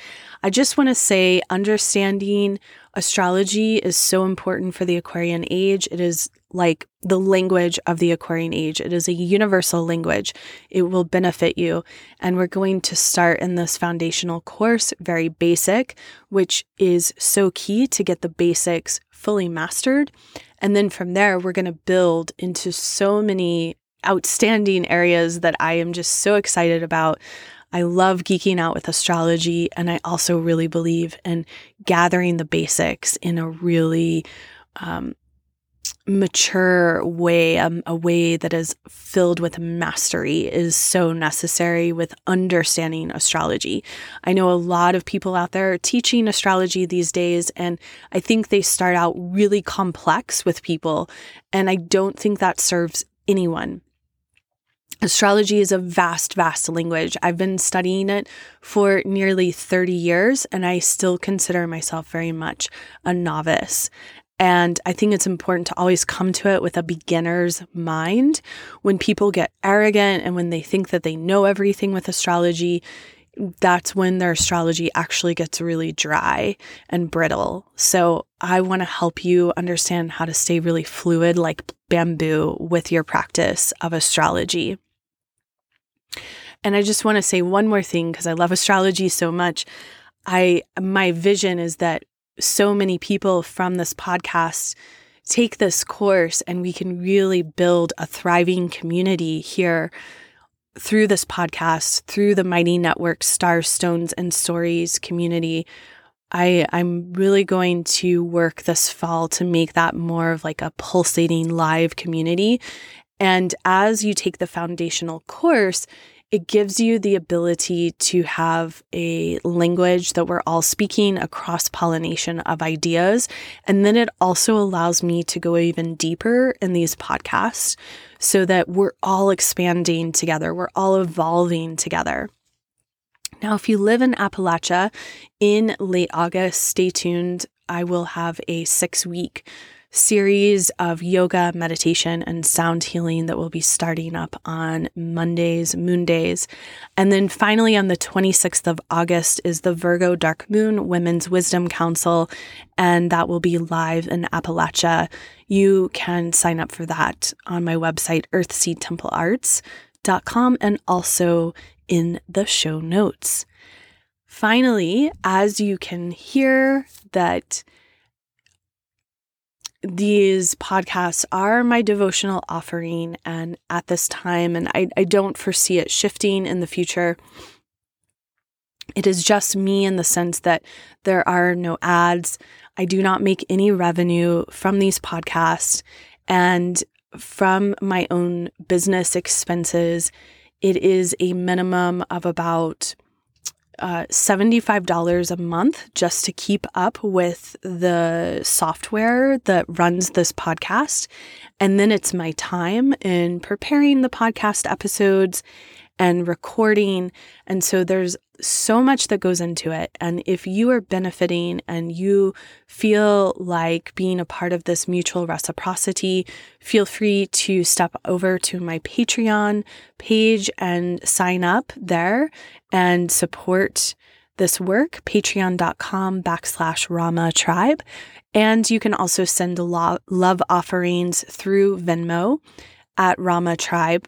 I just want to say understanding astrology is so important for the Aquarian age. It is like the language of the Aquarian age. It is a universal language. It will benefit you. And we're going to start in this foundational course, very basic, which is so key to get the basics fully mastered. And then from there, we're going to build into so many outstanding areas that I am just so excited about. I love geeking out with astrology, and I also really believe in gathering the basics in a really um, mature way, um, a way that is filled with mastery, is so necessary with understanding astrology. I know a lot of people out there teaching astrology these days, and I think they start out really complex with people, and I don't think that serves anyone. Astrology is a vast, vast language. I've been studying it for nearly 30 years, and I still consider myself very much a novice. And I think it's important to always come to it with a beginner's mind. When people get arrogant and when they think that they know everything with astrology, that's when their astrology actually gets really dry and brittle. So I want to help you understand how to stay really fluid like bamboo with your practice of astrology. And I just want to say one more thing because I love astrology so much. I my vision is that so many people from this podcast take this course and we can really build a thriving community here through this podcast, through the Mighty Network Stars, Stones, and Stories community. I, I'm really going to work this fall to make that more of like a pulsating live community. And as you take the foundational course, it gives you the ability to have a language that we're all speaking, a cross pollination of ideas. And then it also allows me to go even deeper in these podcasts so that we're all expanding together, we're all evolving together. Now, if you live in Appalachia in late August, stay tuned. I will have a six week series of yoga, meditation, and sound healing that will be starting up on Mondays, moon days. And then finally, on the 26th of August, is the Virgo Dark Moon Women's Wisdom Council, and that will be live in Appalachia. You can sign up for that on my website, earthseedtemplearts.com, and also in the show notes. Finally, as you can hear, that these podcasts are my devotional offering and at this time and I, I don't foresee it shifting in the future. It is just me in the sense that there are no ads. I do not make any revenue from these podcasts. And from my own business expenses it is a minimum of about uh, $75 a month just to keep up with the software that runs this podcast. And then it's my time in preparing the podcast episodes and recording. And so there's so much that goes into it. And if you are benefiting and you feel like being a part of this mutual reciprocity, feel free to step over to my Patreon page and sign up there and support this work, patreon.com backslash Rama Tribe. And you can also send love offerings through Venmo at Rama Tribe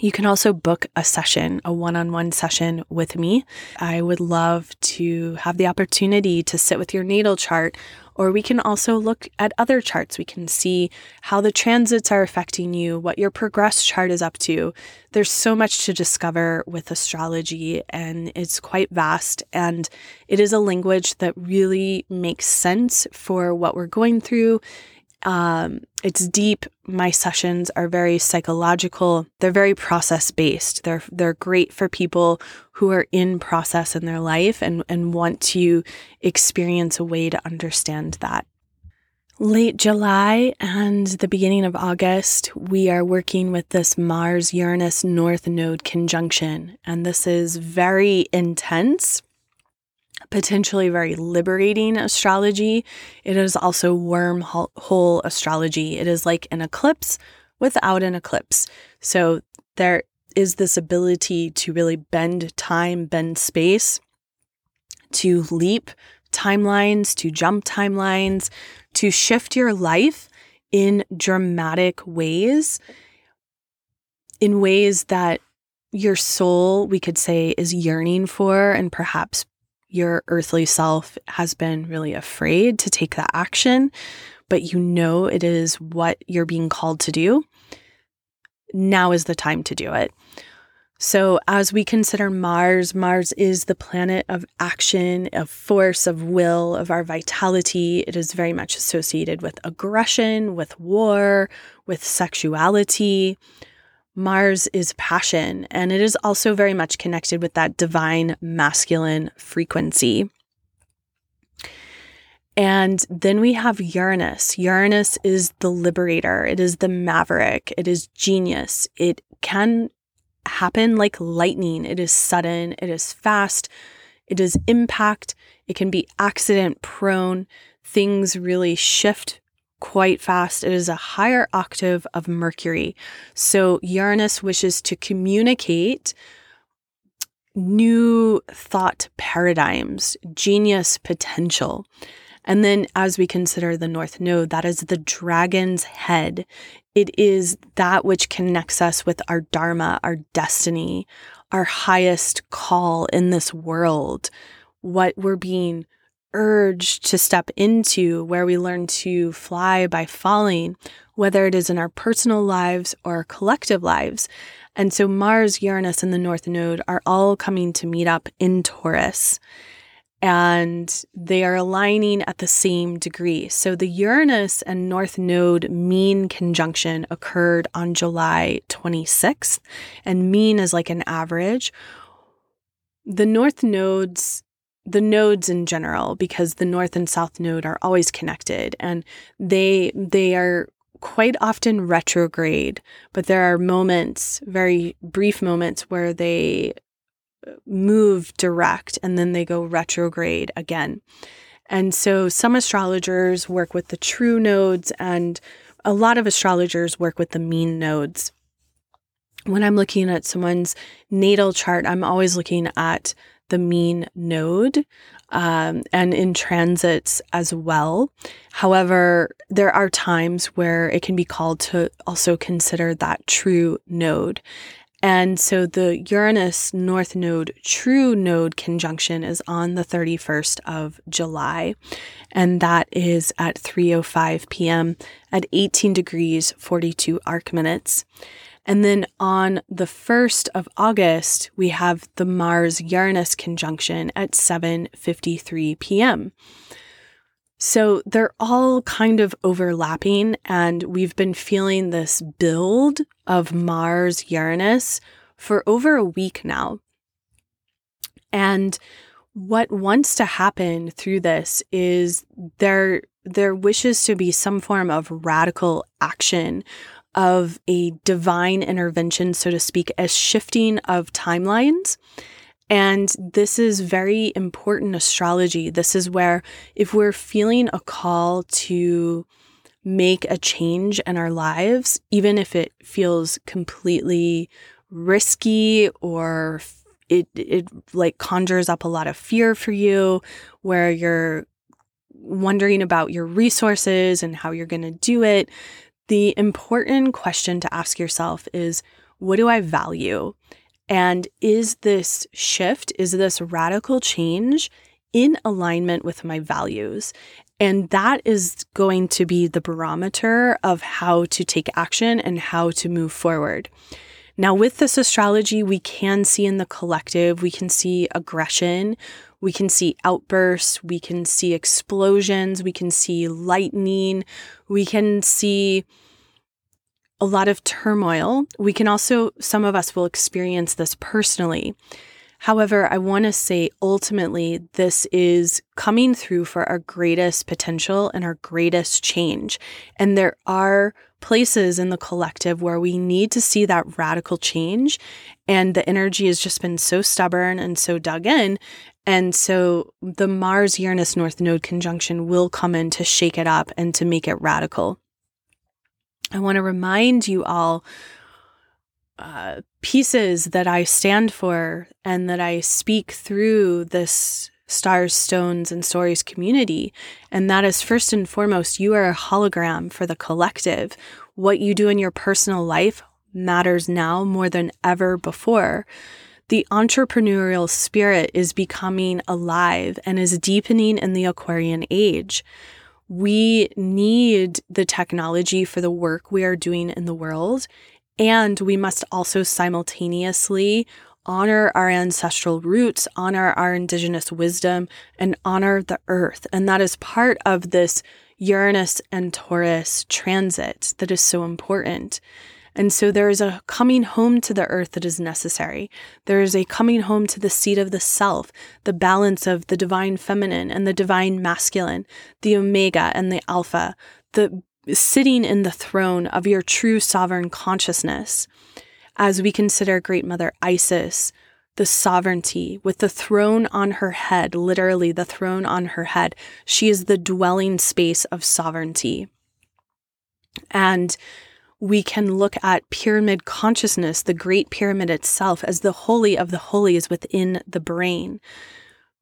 you can also book a session, a one on one session with me. I would love to have the opportunity to sit with your natal chart, or we can also look at other charts. We can see how the transits are affecting you, what your progress chart is up to. There's so much to discover with astrology, and it's quite vast. And it is a language that really makes sense for what we're going through um, it's deep. My sessions are very psychological. They're very process based. They're they're great for people who are in process in their life and and want to experience a way to understand that. Late July and the beginning of August, we are working with this Mars Uranus North Node conjunction, and this is very intense potentially very liberating astrology. It is also wormhole astrology. It is like an eclipse without an eclipse. So there is this ability to really bend time, bend space, to leap timelines, to jump timelines, to shift your life in dramatic ways, in ways that your soul, we could say, is yearning for and perhaps your earthly self has been really afraid to take that action, but you know it is what you're being called to do, now is the time to do it. So, as we consider Mars, Mars is the planet of action, of force, of will, of our vitality. It is very much associated with aggression, with war, with sexuality. Mars is passion, and it is also very much connected with that divine masculine frequency. And then we have Uranus. Uranus is the liberator, it is the maverick, it is genius. It can happen like lightning, it is sudden, it is fast, it is impact, it can be accident prone. Things really shift quite fast. It is a higher octave of Mercury. So Uranus wishes to communicate new thought paradigms, genius potential. And then, as we consider the North Node, that is the dragon's head. It is that which connects us with our Dharma, our destiny, our highest call in this world, what we're being urge to step into where we learn to fly by falling, whether it is in our personal lives or our collective lives. And so Mars, Uranus, and the North Node are all coming to meet up in Taurus. And they are aligning at the same degree. So the Uranus and North Node mean conjunction occurred on July 26th, and mean is like an average. The North Nodes the nodes in general because the north and south node are always connected and they they are quite often retrograde but there are moments very brief moments where they uh, move direct and then they go retrograde again And so some astrologers work with the true nodes, and a lot of astrologers work with the mean nodes. When I'm looking at someone's natal chart, I'm always looking at the mean node um, and in transits as well. However, there are times where it can be called to also consider that true node. And so the Uranus North Node true node conjunction is on the 31st of July. And that is at 3:05 p.m. at 18 degrees 42 arc minutes. And then on the 1st of August, we have the Mars Uranus conjunction at 7:53 p.m. So they're all kind of overlapping, and we've been feeling this build of Mars Uranus for over a week now. And what wants to happen through this is there there wishes to be some form of radical action of a divine intervention so to speak a shifting of timelines and this is very important astrology. This is where, if we're feeling a call to make a change in our lives, even if it feels completely risky or it, it like conjures up a lot of fear for you, where you're wondering about your resources and how you're going to do it, the important question to ask yourself is what do I value? And is this shift, is this radical change in alignment with my values? And that is going to be the barometer of how to take action and how to move forward. Now, with this astrology, we can see in the collective, we can see aggression, we can see outbursts, we can see explosions, we can see lightning, we can see a lot of turmoil. We can also, some of us will experience this personally. However, I want to say ultimately, this is coming through for our greatest potential and our greatest change. And there are places in the collective where we need to see that radical change. And the energy has just been so stubborn and so dug in. And so the Mars Uranus North Node conjunction will come in to shake it up and to make it radical. I want to remind you all uh, pieces that I stand for and that I speak through this Stars, Stones, and Stories community. And that is first and foremost, you are a hologram for the collective. What you do in your personal life matters now more than ever before. The entrepreneurial spirit is becoming alive and is deepening in the Aquarian age we need the technology for the work we are doing in the world. And we must also simultaneously honor our ancestral roots, honor our indigenous wisdom, and honor the earth. And that is part of this Uranus and Taurus transit that is so important. And so there is a coming home to the earth that is necessary. There is a coming home to the seat of the self, the balance of the divine feminine and the divine masculine, the omega and the alpha, the sitting in the throne of your true sovereign consciousness. As we consider Great Mother Isis, the sovereignty with the throne on her head, literally the throne on her head, she is the dwelling space of sovereignty. And we can look at pyramid consciousness, the Great Pyramid itself, as the holy of the holies within the brain.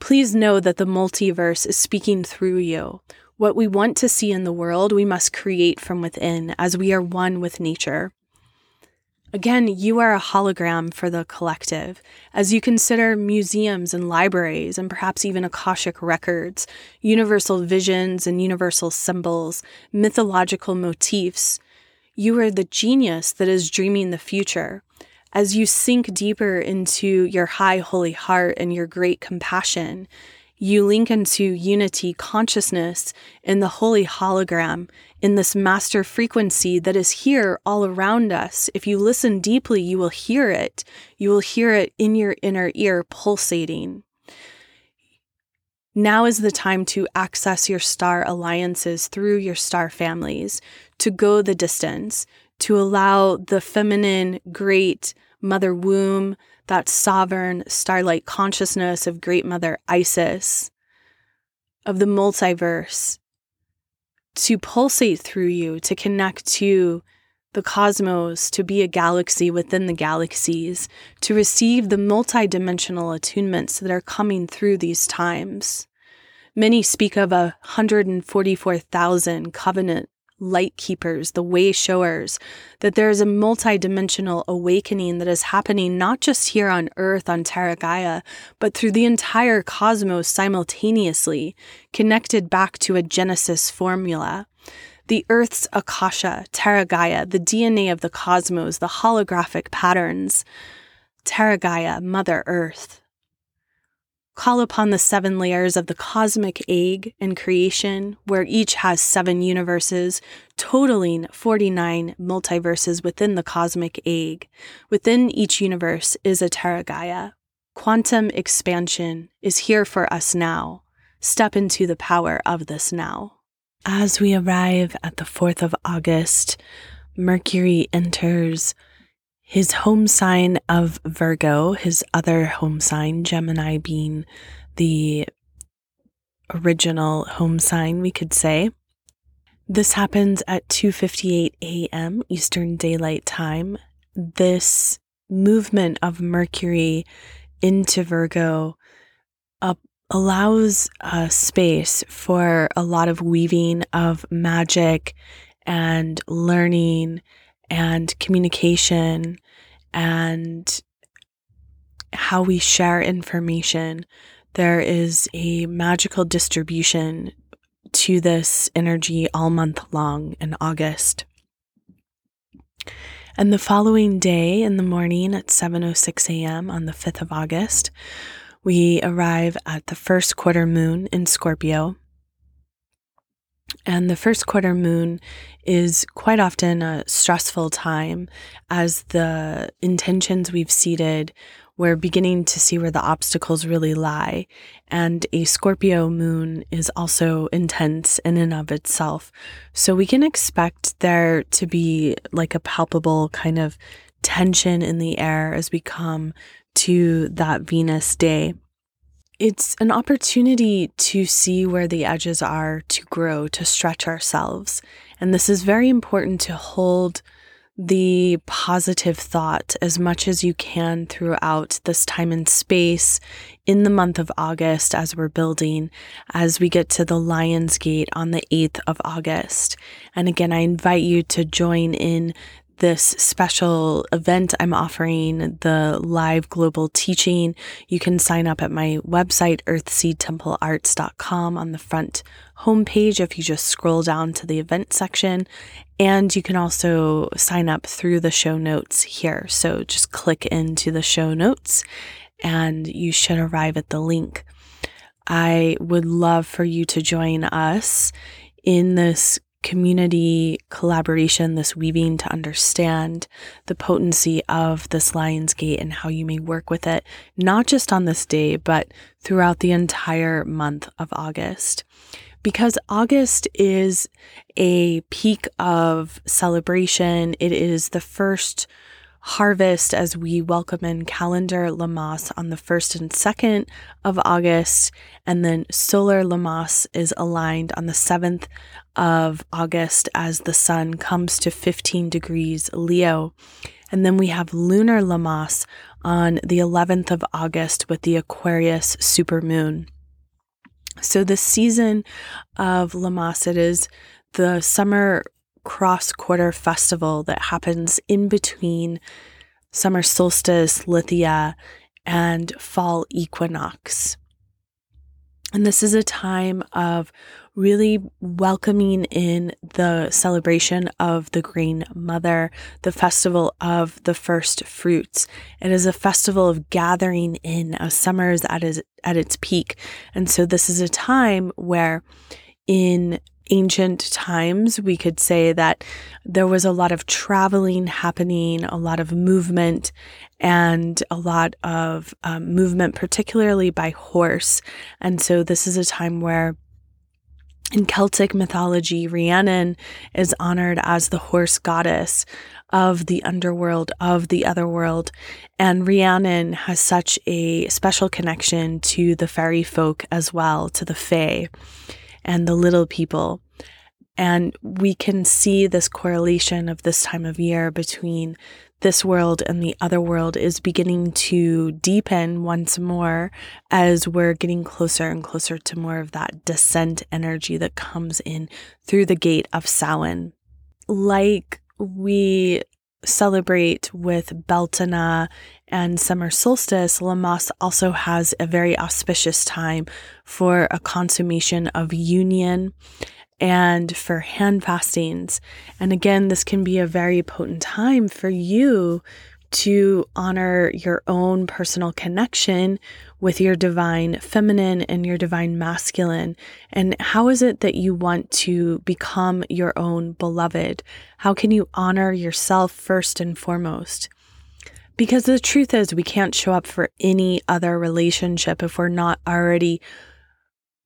Please know that the multiverse is speaking through you. What we want to see in the world, we must create from within as we are one with nature. Again, you are a hologram for the collective. As you consider museums and libraries, and perhaps even Akashic records, universal visions and universal symbols, mythological motifs, you are the genius that is dreaming the future. As you sink deeper into your high holy heart and your great compassion, you link into unity consciousness in the holy hologram, in this master frequency that is here all around us. If you listen deeply, you will hear it. You will hear it in your inner ear pulsating. Now is the time to access your star alliances through your star families, to go the distance, to allow the feminine, great mother womb, that sovereign starlight consciousness of great mother Isis, of the multiverse to pulsate through you, to connect to the cosmos, to be a galaxy within the galaxies, to receive the multidimensional attunements that are coming through these times. Many speak of a 144,000 covenant light keepers, the way showers, that there is a multidimensional awakening that is happening not just here on Earth on Terra Gaia, but through the entire cosmos simultaneously, connected back to a Genesis formula the Earth's Akasha, Terra Gaia, the DNA of the cosmos, the holographic patterns, Terra Gaia, Mother Earth. Call upon the seven layers of the cosmic egg in creation, where each has seven universes, totaling 49 multiverses within the cosmic egg. Within each universe is a Terra Gaia. Quantum expansion is here for us now. Step into the power of this now. As we arrive at the 4th of August, Mercury enters his home sign of Virgo, his other home sign, Gemini being the original home sign, we could say. This happens at 2:58 a.m. Eastern Daylight Time. This movement of Mercury into Virgo up allows a space for a lot of weaving of magic and learning and communication and how we share information. There is a magical distribution to this energy all month long in August. And the following day in the morning at 7:06 a.m. on the 5th of August, we arrive at the first quarter moon in Scorpio. And the first quarter moon is quite often a stressful time as the intentions we've seeded, we're beginning to see where the obstacles really lie. And a Scorpio moon is also intense in and of itself. So we can expect there to be like a palpable kind of tension in the air as we come to that Venus day. It's an opportunity to see where the edges are, to grow, to stretch ourselves. And this is very important to hold the positive thought as much as you can throughout this time and space in the month of August as we're building, as we get to the Lion's Gate on the 8th of August. And again, I invite you to join in this special event I'm offering, the live global teaching. You can sign up at my website, earthseedtemplearts.com on the front homepage if you just scroll down to the event section. And you can also sign up through the show notes here. So just click into the show notes and you should arrive at the link. I would love for you to join us in this community collaboration, this weaving to understand the potency of this Lion's Gate and how you may work with it, not just on this day, but throughout the entire month of August. Because August is a peak of celebration, it is the first harvest as we welcome in calendar Lammas on the 1st and 2nd of August. And then solar Lammas is aligned on the 7th of August as the sun comes to 15 degrees Leo. And then we have lunar Lammas on the 11th of August with the Aquarius supermoon. So the season of Lammas, it is the summer cross quarter festival that happens in between summer solstice, Litha, and fall equinox. And this is a time of really welcoming in the celebration of the Green Mother, the festival of the first fruits. It is a festival of gathering in as summer is at, its, at its peak. And so this is a time where in ancient times, we could say that there was a lot of traveling happening, a lot of movement, and a lot of um, movement, particularly by horse. And so, this is a time where In Celtic mythology, Rhiannon is honored as the horse goddess of the underworld, of the other world. And Rhiannon has such a special connection to the fairy folk as well, to the fae and the little people. And we can see this correlation of this time of year between this world and the other world is beginning to deepen once more as we're getting closer and closer to more of that descent energy that comes in through the gate of Samhain. Like we celebrate with Beltane and summer solstice, Lammas also has a very auspicious time for a consummation of union and for hand fastings. And again, this can be a very potent time for you to honor your own personal connection with your divine feminine and your divine masculine. And how is it that you want to become your own beloved? How can you honor yourself first and foremost? Because the truth is, we can't show up for any other relationship if we're not already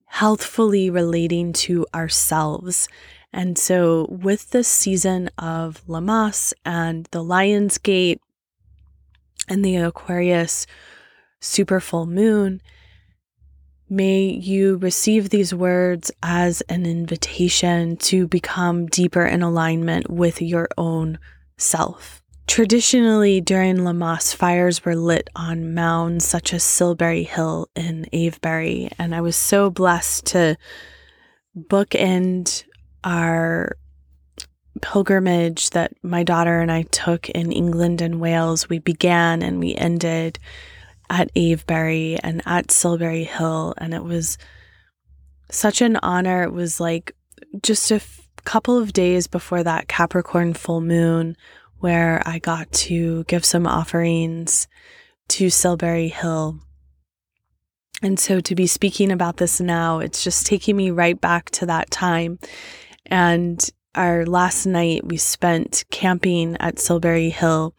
healthfully relating to ourselves. And so, with this season of Lammas and the Lion's Gate and the Aquarius super full moon, may you receive these words as an invitation to become deeper in alignment with your own self. Traditionally, during Lammas, fires were lit on mounds such as Silbury Hill in Avebury, and I was so blessed to bookend our pilgrimage that my daughter and I took in England and Wales. We began and we ended at Avebury and at Silbury Hill, and it was such an honor. It was like just a f- couple of days before that Capricorn full moon where I got to give some offerings to Silbury Hill. And so to be speaking about this now, it's just taking me right back to that time. And our last night we spent camping at Silbury Hill.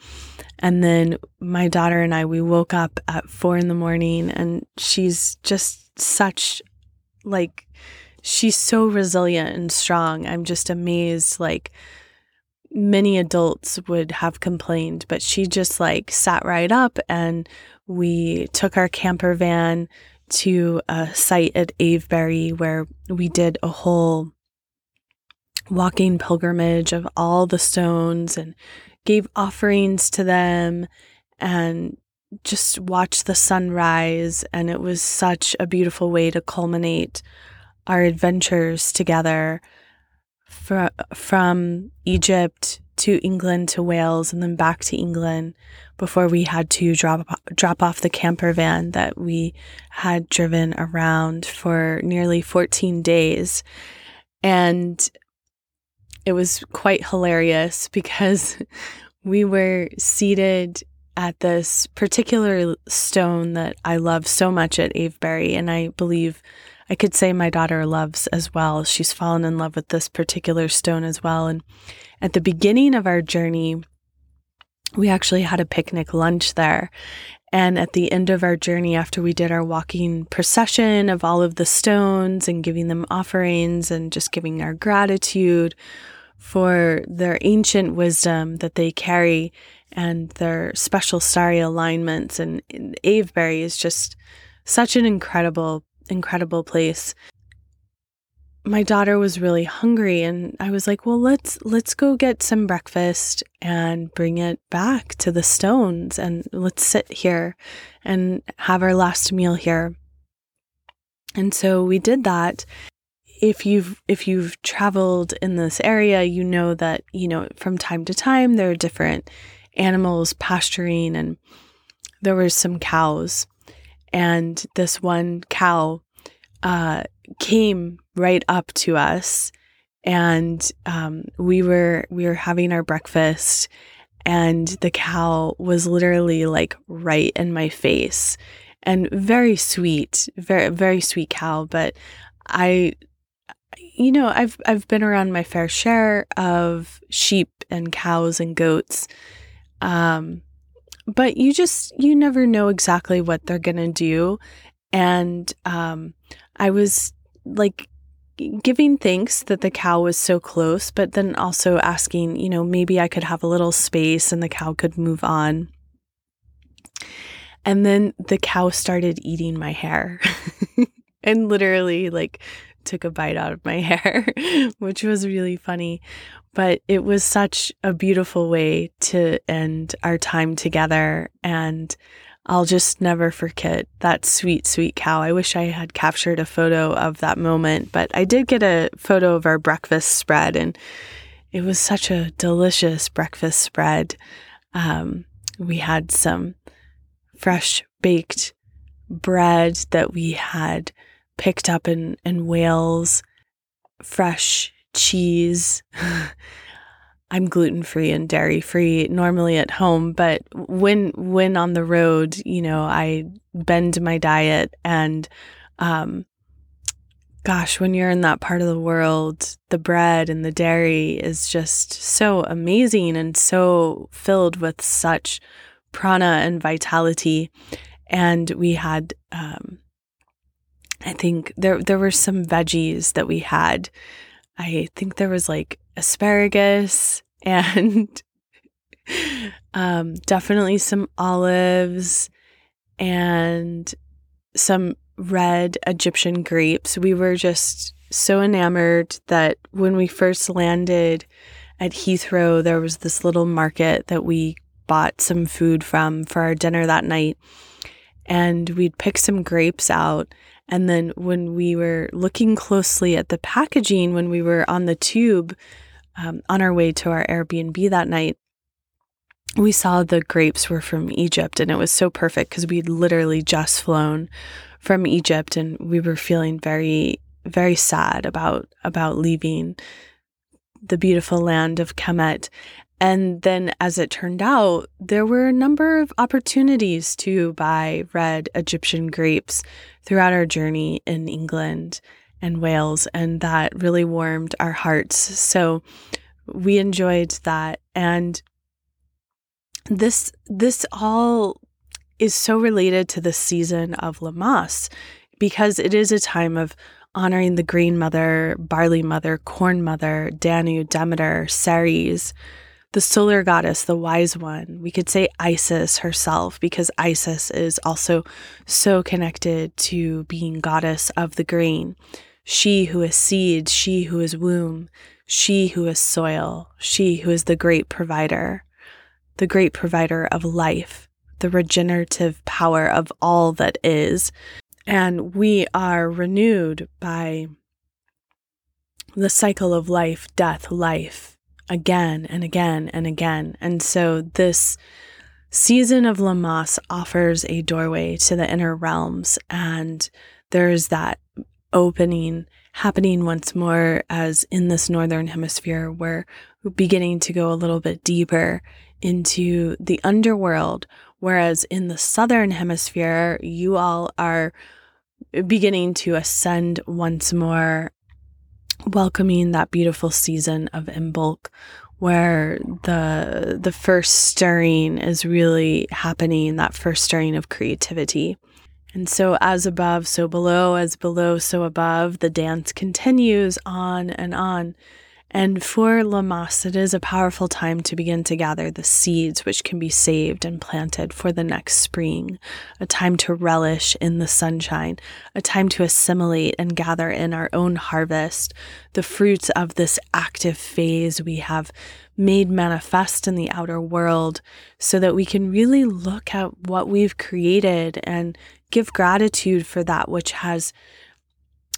And then my daughter and I, we woke up at four in the morning and she's just such like, she's so resilient and strong. I'm just amazed, like, many adults would have complained, but she just like sat right up and we took our camper van to a site at Avebury where we did a whole walking pilgrimage of all the stones and gave offerings to them and just watched the sunrise. And it was such a beautiful way to culminate our adventures together fr- from Egypt to England to Wales and then back to England before we had to drop drop off the camper van that we had driven around for nearly 14 days. And it was quite hilarious because we were seated at this particular stone that I love so much at Avebury and I believe I could say my daughter loves as well. She's fallen in love with this particular stone as well. And at the beginning of our journey, we actually had a picnic lunch there. And at the end of our journey, after we did our walking procession of all of the stones and giving them offerings and just giving our gratitude for their ancient wisdom that they carry and their special starry alignments, and Avebury is just such an incredible incredible place. My daughter was really hungry and I was like, "Well, let's let's go get some breakfast and bring it back to the stones and let's sit here and have our last meal here." And so we did that. If you've if you've traveled in this area, you know that, you know, from time to time there are different animals pasturing and there were some cows and this one cow uh, came right up to us, and um, we were we were having our breakfast, and the cow was literally like right in my face, and very sweet, very very sweet cow. But I, you know, I've I've been around my fair share of sheep and cows and goats. Um, but you just you never know exactly what they're to do and um i was like giving thanks that the cow was so close, but then also asking, you know, maybe I could have a little space and the cow could move on. And then the cow started eating my hair and literally like took a bite out of my hair, which was really funny. But it was such a beautiful way to end our time together. And I'll just never forget that sweet, sweet cow. I wish I had captured a photo of that moment, but I did get a photo of our breakfast spread, and it was such a delicious breakfast spread. Um, we had some fresh baked bread that we had picked up in, in Wales, fresh cheese. I'm gluten free and dairy free normally at home, but when when on the road, you know, I bend my diet and um gosh, when you're in that part of the world, the bread and the dairy is just so amazing and so filled with such prana and vitality. And we had um I think there there were some veggies that we had. I think there was like asparagus and um, definitely some olives and some red Egyptian grapes. We were just so enamored that when we first landed at Heathrow, there was this little market that we bought some food from for our dinner that night. And we'd pick some grapes out. And then when we were looking closely at the packaging, when we were on the tube, um, on our way to our Airbnb that night, we saw the grapes were from Egypt, and it was so perfect because we'd literally just flown from Egypt, and we were feeling very, very sad about about leaving the beautiful land of Kemet. And then, as it turned out, there were a number of opportunities to buy red Egyptian grapes throughout our journey in England and Wales, and that really warmed our hearts. So we enjoyed that. And this this all is so related to the season of Lammas because it is a time of honoring the green mother, barley mother, corn mother, Danu, Demeter, Ceres, the solar goddess, the wise one. We could say Isis herself because Isis is also so connected to being goddess of the grain she who is seed, she who is womb, she who is soil, she who is the great provider, the great provider of life, the regenerative power of all that is. And we are renewed by the cycle of life, death, life again and again and again. And so this season of Lammas offers a doorway to the inner realms. And there's that opening happening once more as in this northern hemisphere we're beginning to go a little bit deeper into the underworld whereas in the southern hemisphere you all are beginning to ascend once more welcoming that beautiful season of Imbolc where the the first stirring is really happening that first stirring of creativity and so, as above, so below, as below, so above, the dance continues on and on. And for Lammas, it is a powerful time to begin to gather the seeds which can be saved and planted for the next spring, a time to relish in the sunshine, a time to assimilate and gather in our own harvest, the fruits of this active phase we have made manifest in the outer world, so that we can really look at what we've created and give gratitude for that which has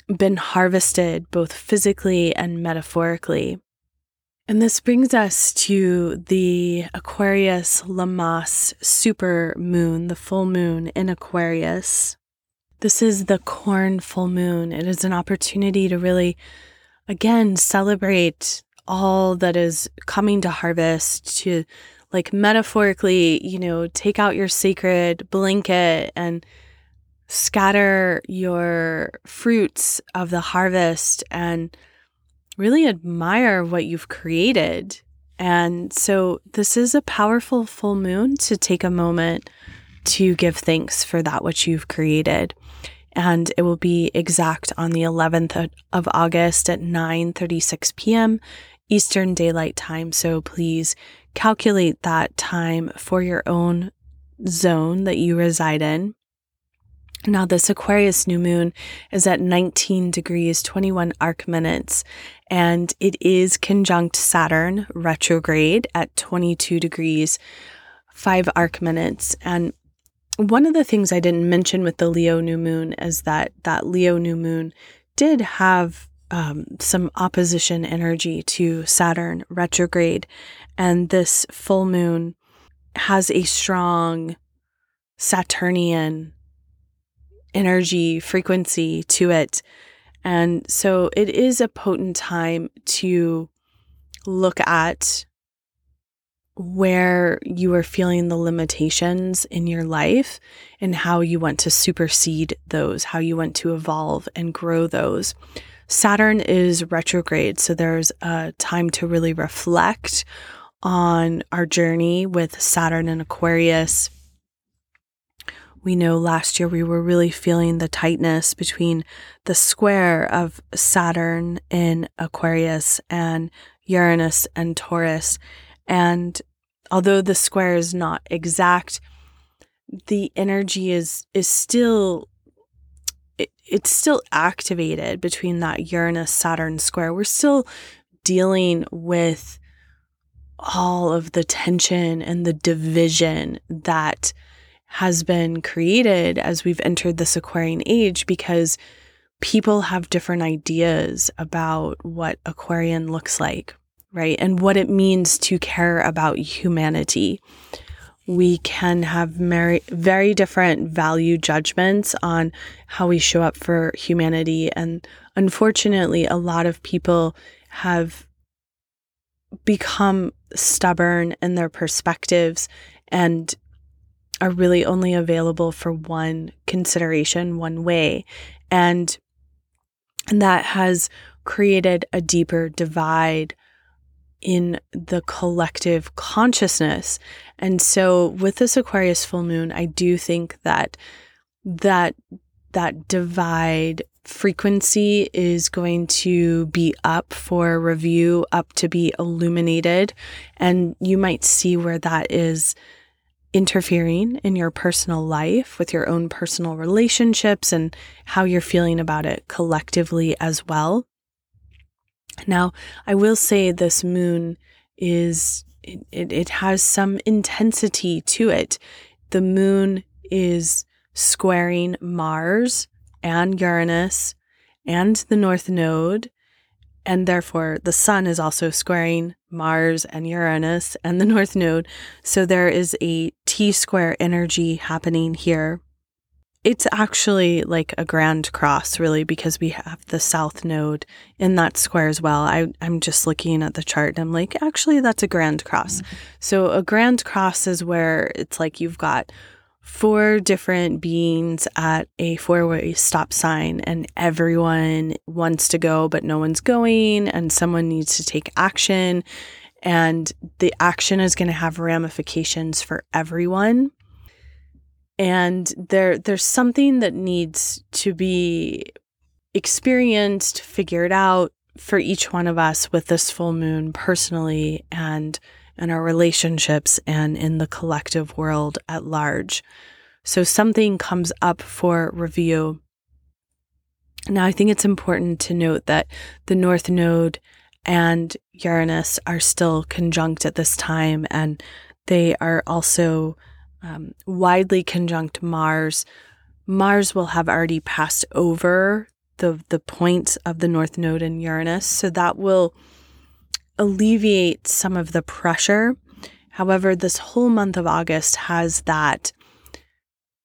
been harvested both physically and metaphorically. And this brings us to the Aquarius Lammas super moon, the full moon in Aquarius. This is the corn full moon. It is an opportunity to really, again, celebrate all that is coming to harvest, to like metaphorically, you know, take out your sacred blanket and scatter your fruits of the harvest and really admire what you've created. And so, this is a powerful full moon to take a moment to give thanks for that which you've created. and it will be exact on the 11th of August at 9:36 p.m. Eastern Daylight Time. So please calculate that time for your own zone that you reside in. Now, this Aquarius new moon is at 19 degrees, 21 arc minutes, and it is conjunct Saturn retrograde at 22 degrees, 5 arc minutes. And one of the things I didn't mention with the Leo new moon is that that Leo new moon did have um, some opposition energy to Saturn retrograde. And this full moon has a strong Saturnian energy frequency to it. And so it is a potent time to look at where you are feeling the limitations in your life and how you want to supersede those, how you want to evolve and grow those. Saturn is retrograde, so there's a time to really reflect on our journey with Saturn and Aquarius we know last year we were really feeling the tightness between the square of Saturn in Aquarius and Uranus and Taurus. And although the square is not exact, the energy is is still it, it's still activated between that Uranus Saturn square. We're still dealing with all of the tension and the division that has been created as we've entered this Aquarian age because people have different ideas about what Aquarian looks like, right? And what it means to care about humanity. We can have very, very different value judgments on how we show up for humanity. And unfortunately, a lot of people have become stubborn in their perspectives and are really only available for one consideration, one way. And, and that has created a deeper divide in the collective consciousness. And so with this Aquarius full moon, I do think that that that divide frequency is going to be up for review, up to be illuminated, and you might see where that is interfering in your personal life with your own personal relationships and how you're feeling about it collectively as well. Now, I will say this moon is, it, it, it has some intensity to it. The moon is squaring Mars and Uranus and the North Node and therefore, the sun is also squaring Mars and Uranus and the North Node. So there is a T square energy happening here. It's actually like a grand cross, really, because we have the South Node in that square as well. I, I'm just looking at the chart and I'm like, actually, that's a grand cross. Mm-hmm. So a grand cross is where it's like you've got four different beings at a four way stop sign, and everyone wants to go, but no one's going, and someone needs to take action. And the action is going to have ramifications for everyone. And there, there's something that needs to be experienced, figured out for each one of us with this full moon personally and and our relationships and in the collective world at large. So something comes up for review. Now, I think it's important to note that the North Node and Uranus are still conjunct at this time, and they are also um, widely conjunct Mars. Mars will have already passed over the the point of the North Node in Uranus, so that will alleviate some of the pressure. However, this whole month of August has that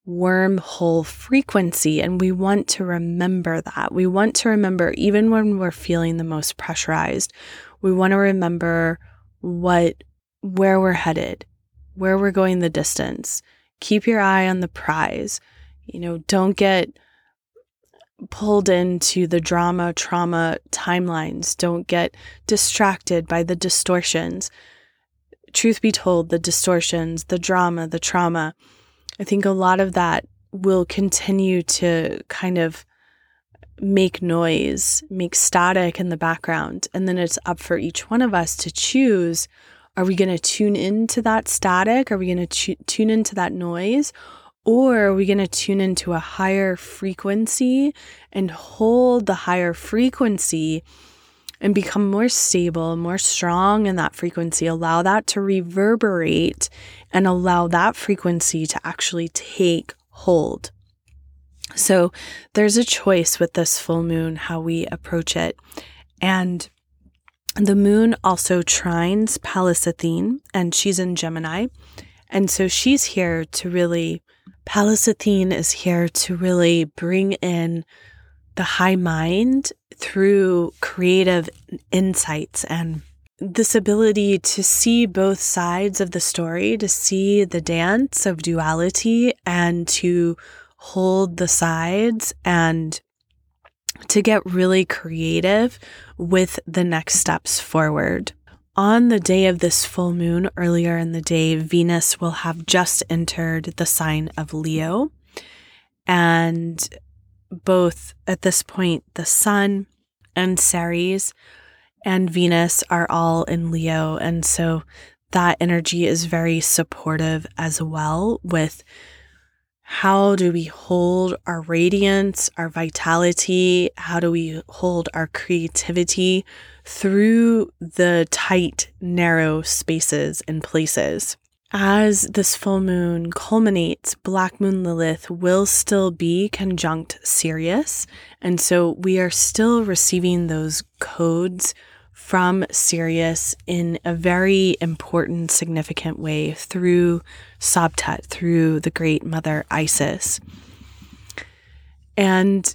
wormhole frequency, and we want to remember that. We want to remember, even when we're feeling the most pressurized, we want to remember what where we're headed, where we're going the distance. Keep your eye on the prize. You know, don't get pulled into the drama, trauma timelines. Don't get distracted by the distortions. Truth be told, the distortions, the drama, the trauma, I think a lot of that will continue to kind of make noise, make static in the background. And then it's up for each one of us to choose are we going to tune into that static? Are we going to tune into that noise? Or are we going to tune into a higher frequency and hold the higher frequency and become more stable, more strong in that frequency? Allow that to reverberate and allow that frequency to actually take hold. So there's a choice with this full moon how we approach it. And the moon also trines Pallas Athene, and she's in Gemini. And so she's here to really Pallas Athene is here to really bring in the high mind through creative insights and this ability to see both sides of the story, to see the dance of duality and to hold the sides and to get really creative with the next steps forward. On the day of this full moon, earlier in the day, Venus will have just entered the sign of Leo. And both at this point, the sun and Ceres and Venus are all in Leo. And so that energy is very supportive as well with how do we hold our radiance, our vitality? How do we hold our creativity through the tight, narrow spaces and places? As this full moon culminates, Black Moon Lilith will still be conjunct Sirius. And so we are still receiving those codes from Sirius in a very important, significant way through Sabtet, through the great mother Isis. And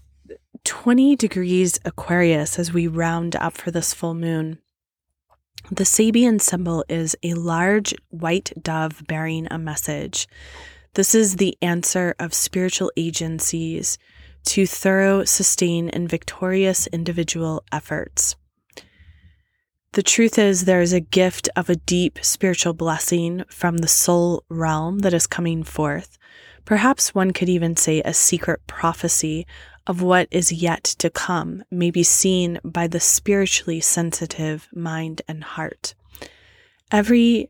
20 degrees Aquarius as we round up for this full moon. The Sabian symbol is a large white dove bearing a message. This is the answer of spiritual agencies to thorough, sustained, and victorious individual efforts. The truth is, there is a gift of a deep spiritual blessing from the soul realm that is coming forth. Perhaps one could even say a secret prophecy of what is yet to come may be seen by the spiritually sensitive mind and heart. Every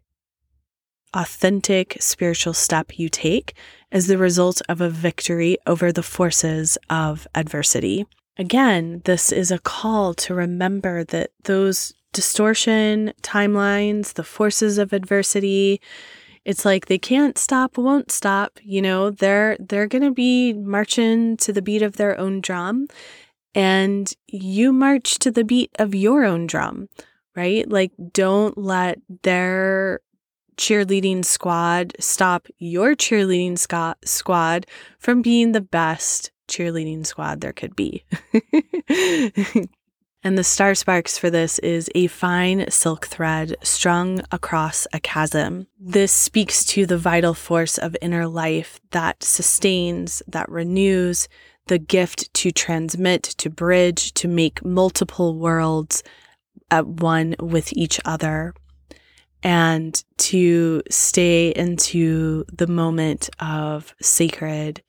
authentic spiritual step you take is the result of a victory over the forces of adversity. Again, this is a call to remember that those distortion timelines, the forces of adversity. It's like they can't stop, won't stop. You know, they're they're gonna be marching to the beat of their own drum, and you march to the beat of your own drum, right? Like, don't let their cheerleading squad stop your cheerleading squad from being the best cheerleading squad there could be. And the star sparks for this is a fine silk thread strung across a chasm. This speaks to the vital force of inner life that sustains, that renews, the gift to transmit, to bridge, to make multiple worlds at one with each other, and to stay into the moment of sacred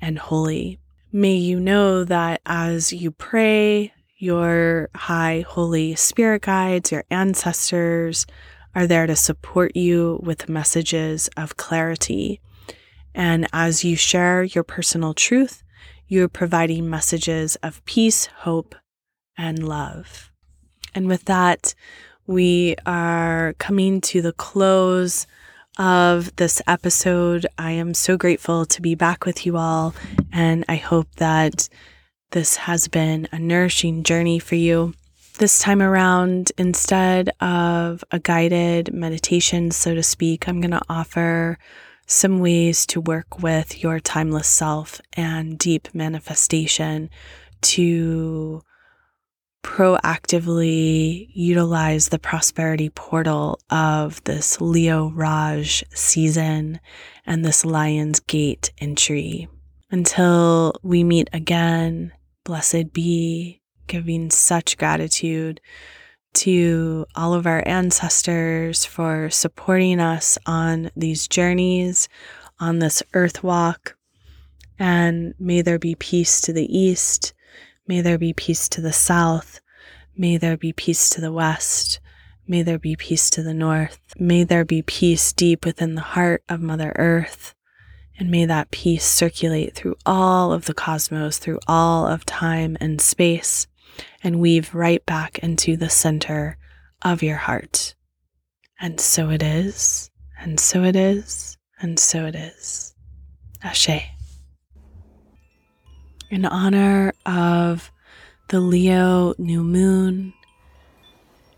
and holy. May you know that as you pray, your high holy spirit guides, your ancestors are there to support you with messages of clarity. And as you share your personal truth, you're providing messages of peace, hope, and love. And with that, we are coming to the close of this episode. I am so grateful to be back with you all, and I hope that this has been a nourishing journey for you. This time around, instead of a guided meditation, so to speak, I'm going to offer some ways to work with your timeless self and deep manifestation to proactively utilize the prosperity portal of this Leo Raj season and this Lion's Gate entry. Until we meet again, blessed be, giving such gratitude to all of our ancestors for supporting us on these journeys, on this earth walk, And may there be peace to the east. May there be peace to the south. May there be peace to the west. May there be peace to the north. May there be peace deep within the heart of Mother Earth. And may that peace circulate through all of the cosmos, through all of time and space, and weave right back into the center of your heart. And so it is, and so it is, and so it is. Ashe. In honor of the Leo new moon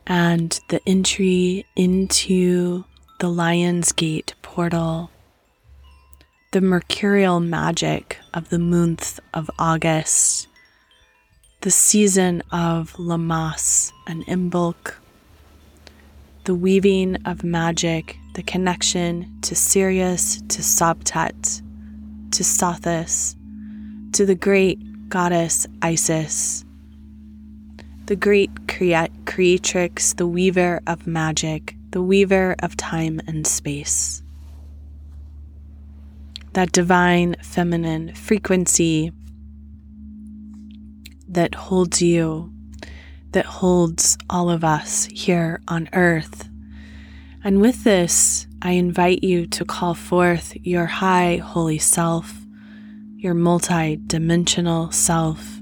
and the entry into the Lion's Gate portal, the mercurial magic of the month of August, the season of Lammas and Imbolc, the weaving of magic, the connection to Sirius, to Sobtet, to Sothis, to the great goddess Isis, the great crea- creatrix, the weaver of magic, the weaver of time and space. That divine feminine frequency that holds you that holds all of us here on earth. And with this, I invite you to call forth your high holy self, your multi dimensional self,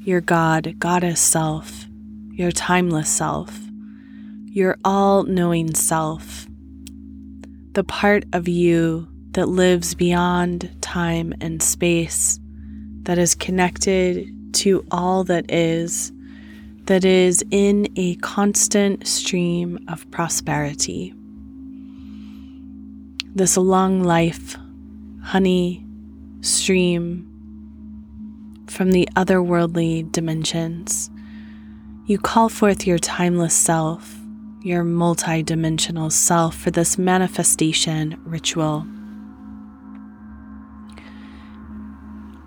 your God, goddess self, your timeless self, your all knowing self, the part of you that lives beyond time and space, that is connected to all that is that is in a constant stream of prosperity. This long life, honey stream from the otherworldly dimensions. You call forth your timeless self, your multidimensional self for this manifestation ritual.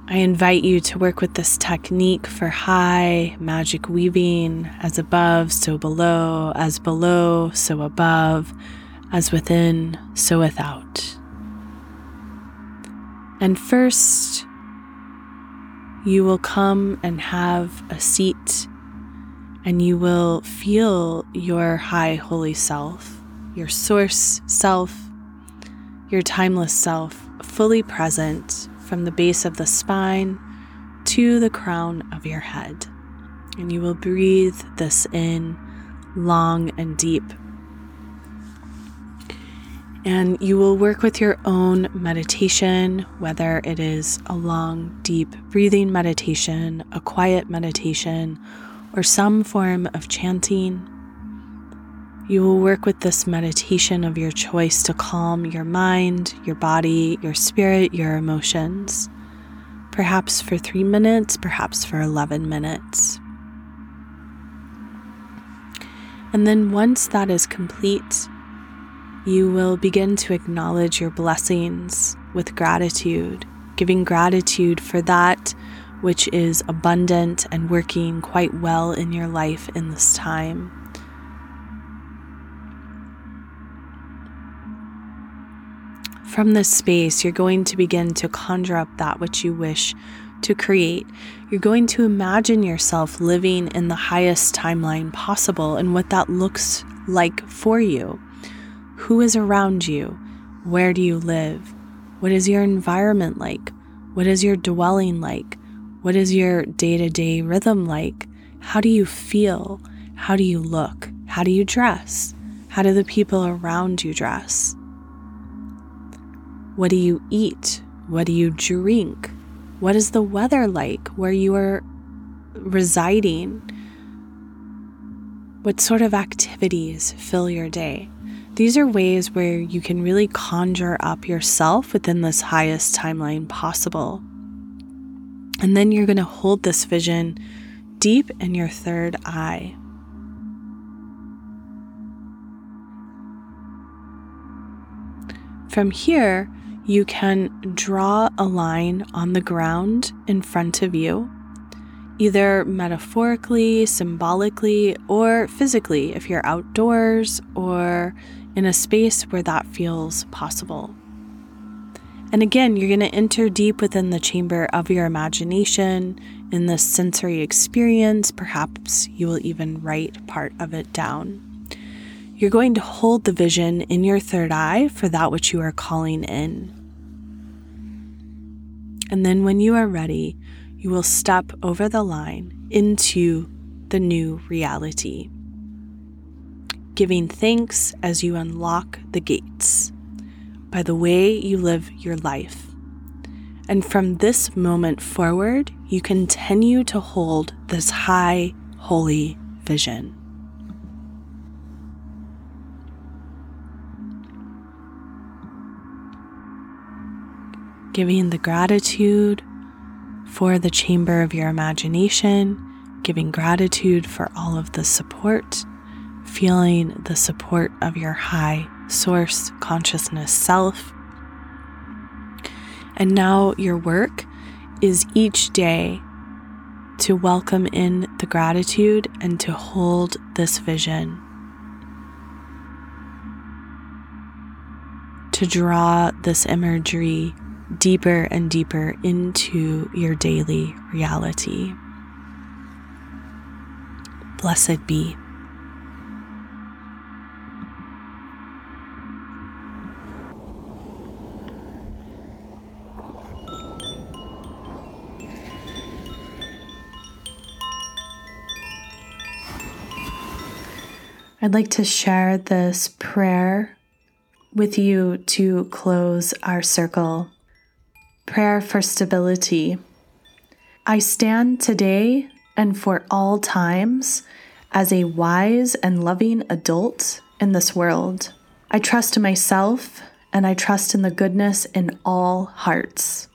I invite you to work with this technique for high magic weaving as above, so below, as below, so above, as within, so without. And first, you will come and have a seat, and you will feel your high holy self, your source self, your timeless self fully present from the base of the spine to the crown of your head. And you will breathe this in long and deep. And you will work with your own meditation, whether it is a long, deep breathing meditation, a quiet meditation, or some form of chanting you will work with this meditation of your choice to calm your mind, your body, your spirit, your emotions. Perhaps for three minutes, perhaps for 11 minutes. And then once that is complete, you will begin to acknowledge your blessings with gratitude, giving gratitude for that which is abundant and working quite well in your life in this time. From this space, you're going to begin to conjure up that which you wish to create. You're going to imagine yourself living in the highest timeline possible and what that looks like for you. Who is around you? Where do you live? What is your environment like? What is your dwelling like? What is your day to day rhythm like? How do you feel? How do you look? How do you dress? How do the people around you dress? What do you eat? What do you drink? What is the weather like where you are residing? What sort of activities fill your day? These are ways where you can really conjure up yourself within this highest timeline possible. And then you're going to hold this vision deep in your third eye. From here, you can draw a line on the ground in front of you, either metaphorically, symbolically, or physically if you're outdoors or in a space where that feels possible. And again, you're going to enter deep within the chamber of your imagination in this sensory experience. Perhaps you will even write part of it down. You're going to hold the vision in your third eye for that which you are calling in. And then when you are ready, you will step over the line into the new reality, giving thanks as you unlock the gates by the way you live your life. And from this moment forward, you continue to hold this high, holy vision. Giving the gratitude for the chamber of your imagination, giving gratitude for all of the support, feeling the support of your high source consciousness self. And now your work is each day to welcome in the gratitude and to hold this vision. To draw this imagery deeper and deeper into your daily reality. Blessed be. I'd like to share this prayer with you to close our circle. Prayer for stability. I stand today and for all times as a wise and loving adult in this world. I trust myself and I trust in the goodness in all hearts.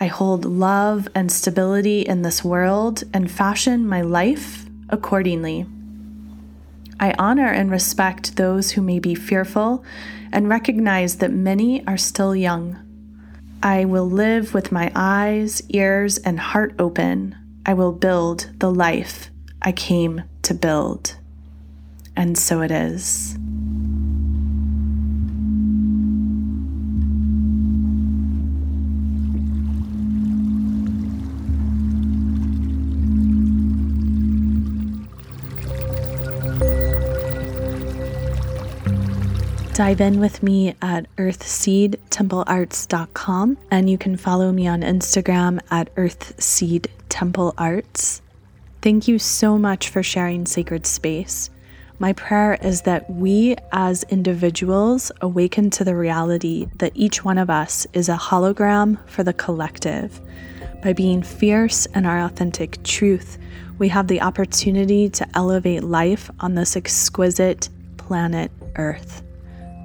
I hold love and stability in this world and fashion my life accordingly. I honor and respect those who may be fearful and recognize that many are still young. I will live with my eyes, ears, and heart open. I will build the life I came to build. And so it is. Dive in with me at earthseedtemplearts.com and you can follow me on Instagram at earthseedtemplearts. Thank you so much for sharing sacred space. My prayer is that we as individuals awaken to the reality that each one of us is a hologram for the collective. By being fierce in our authentic truth, we have the opportunity to elevate life on this exquisite planet Earth.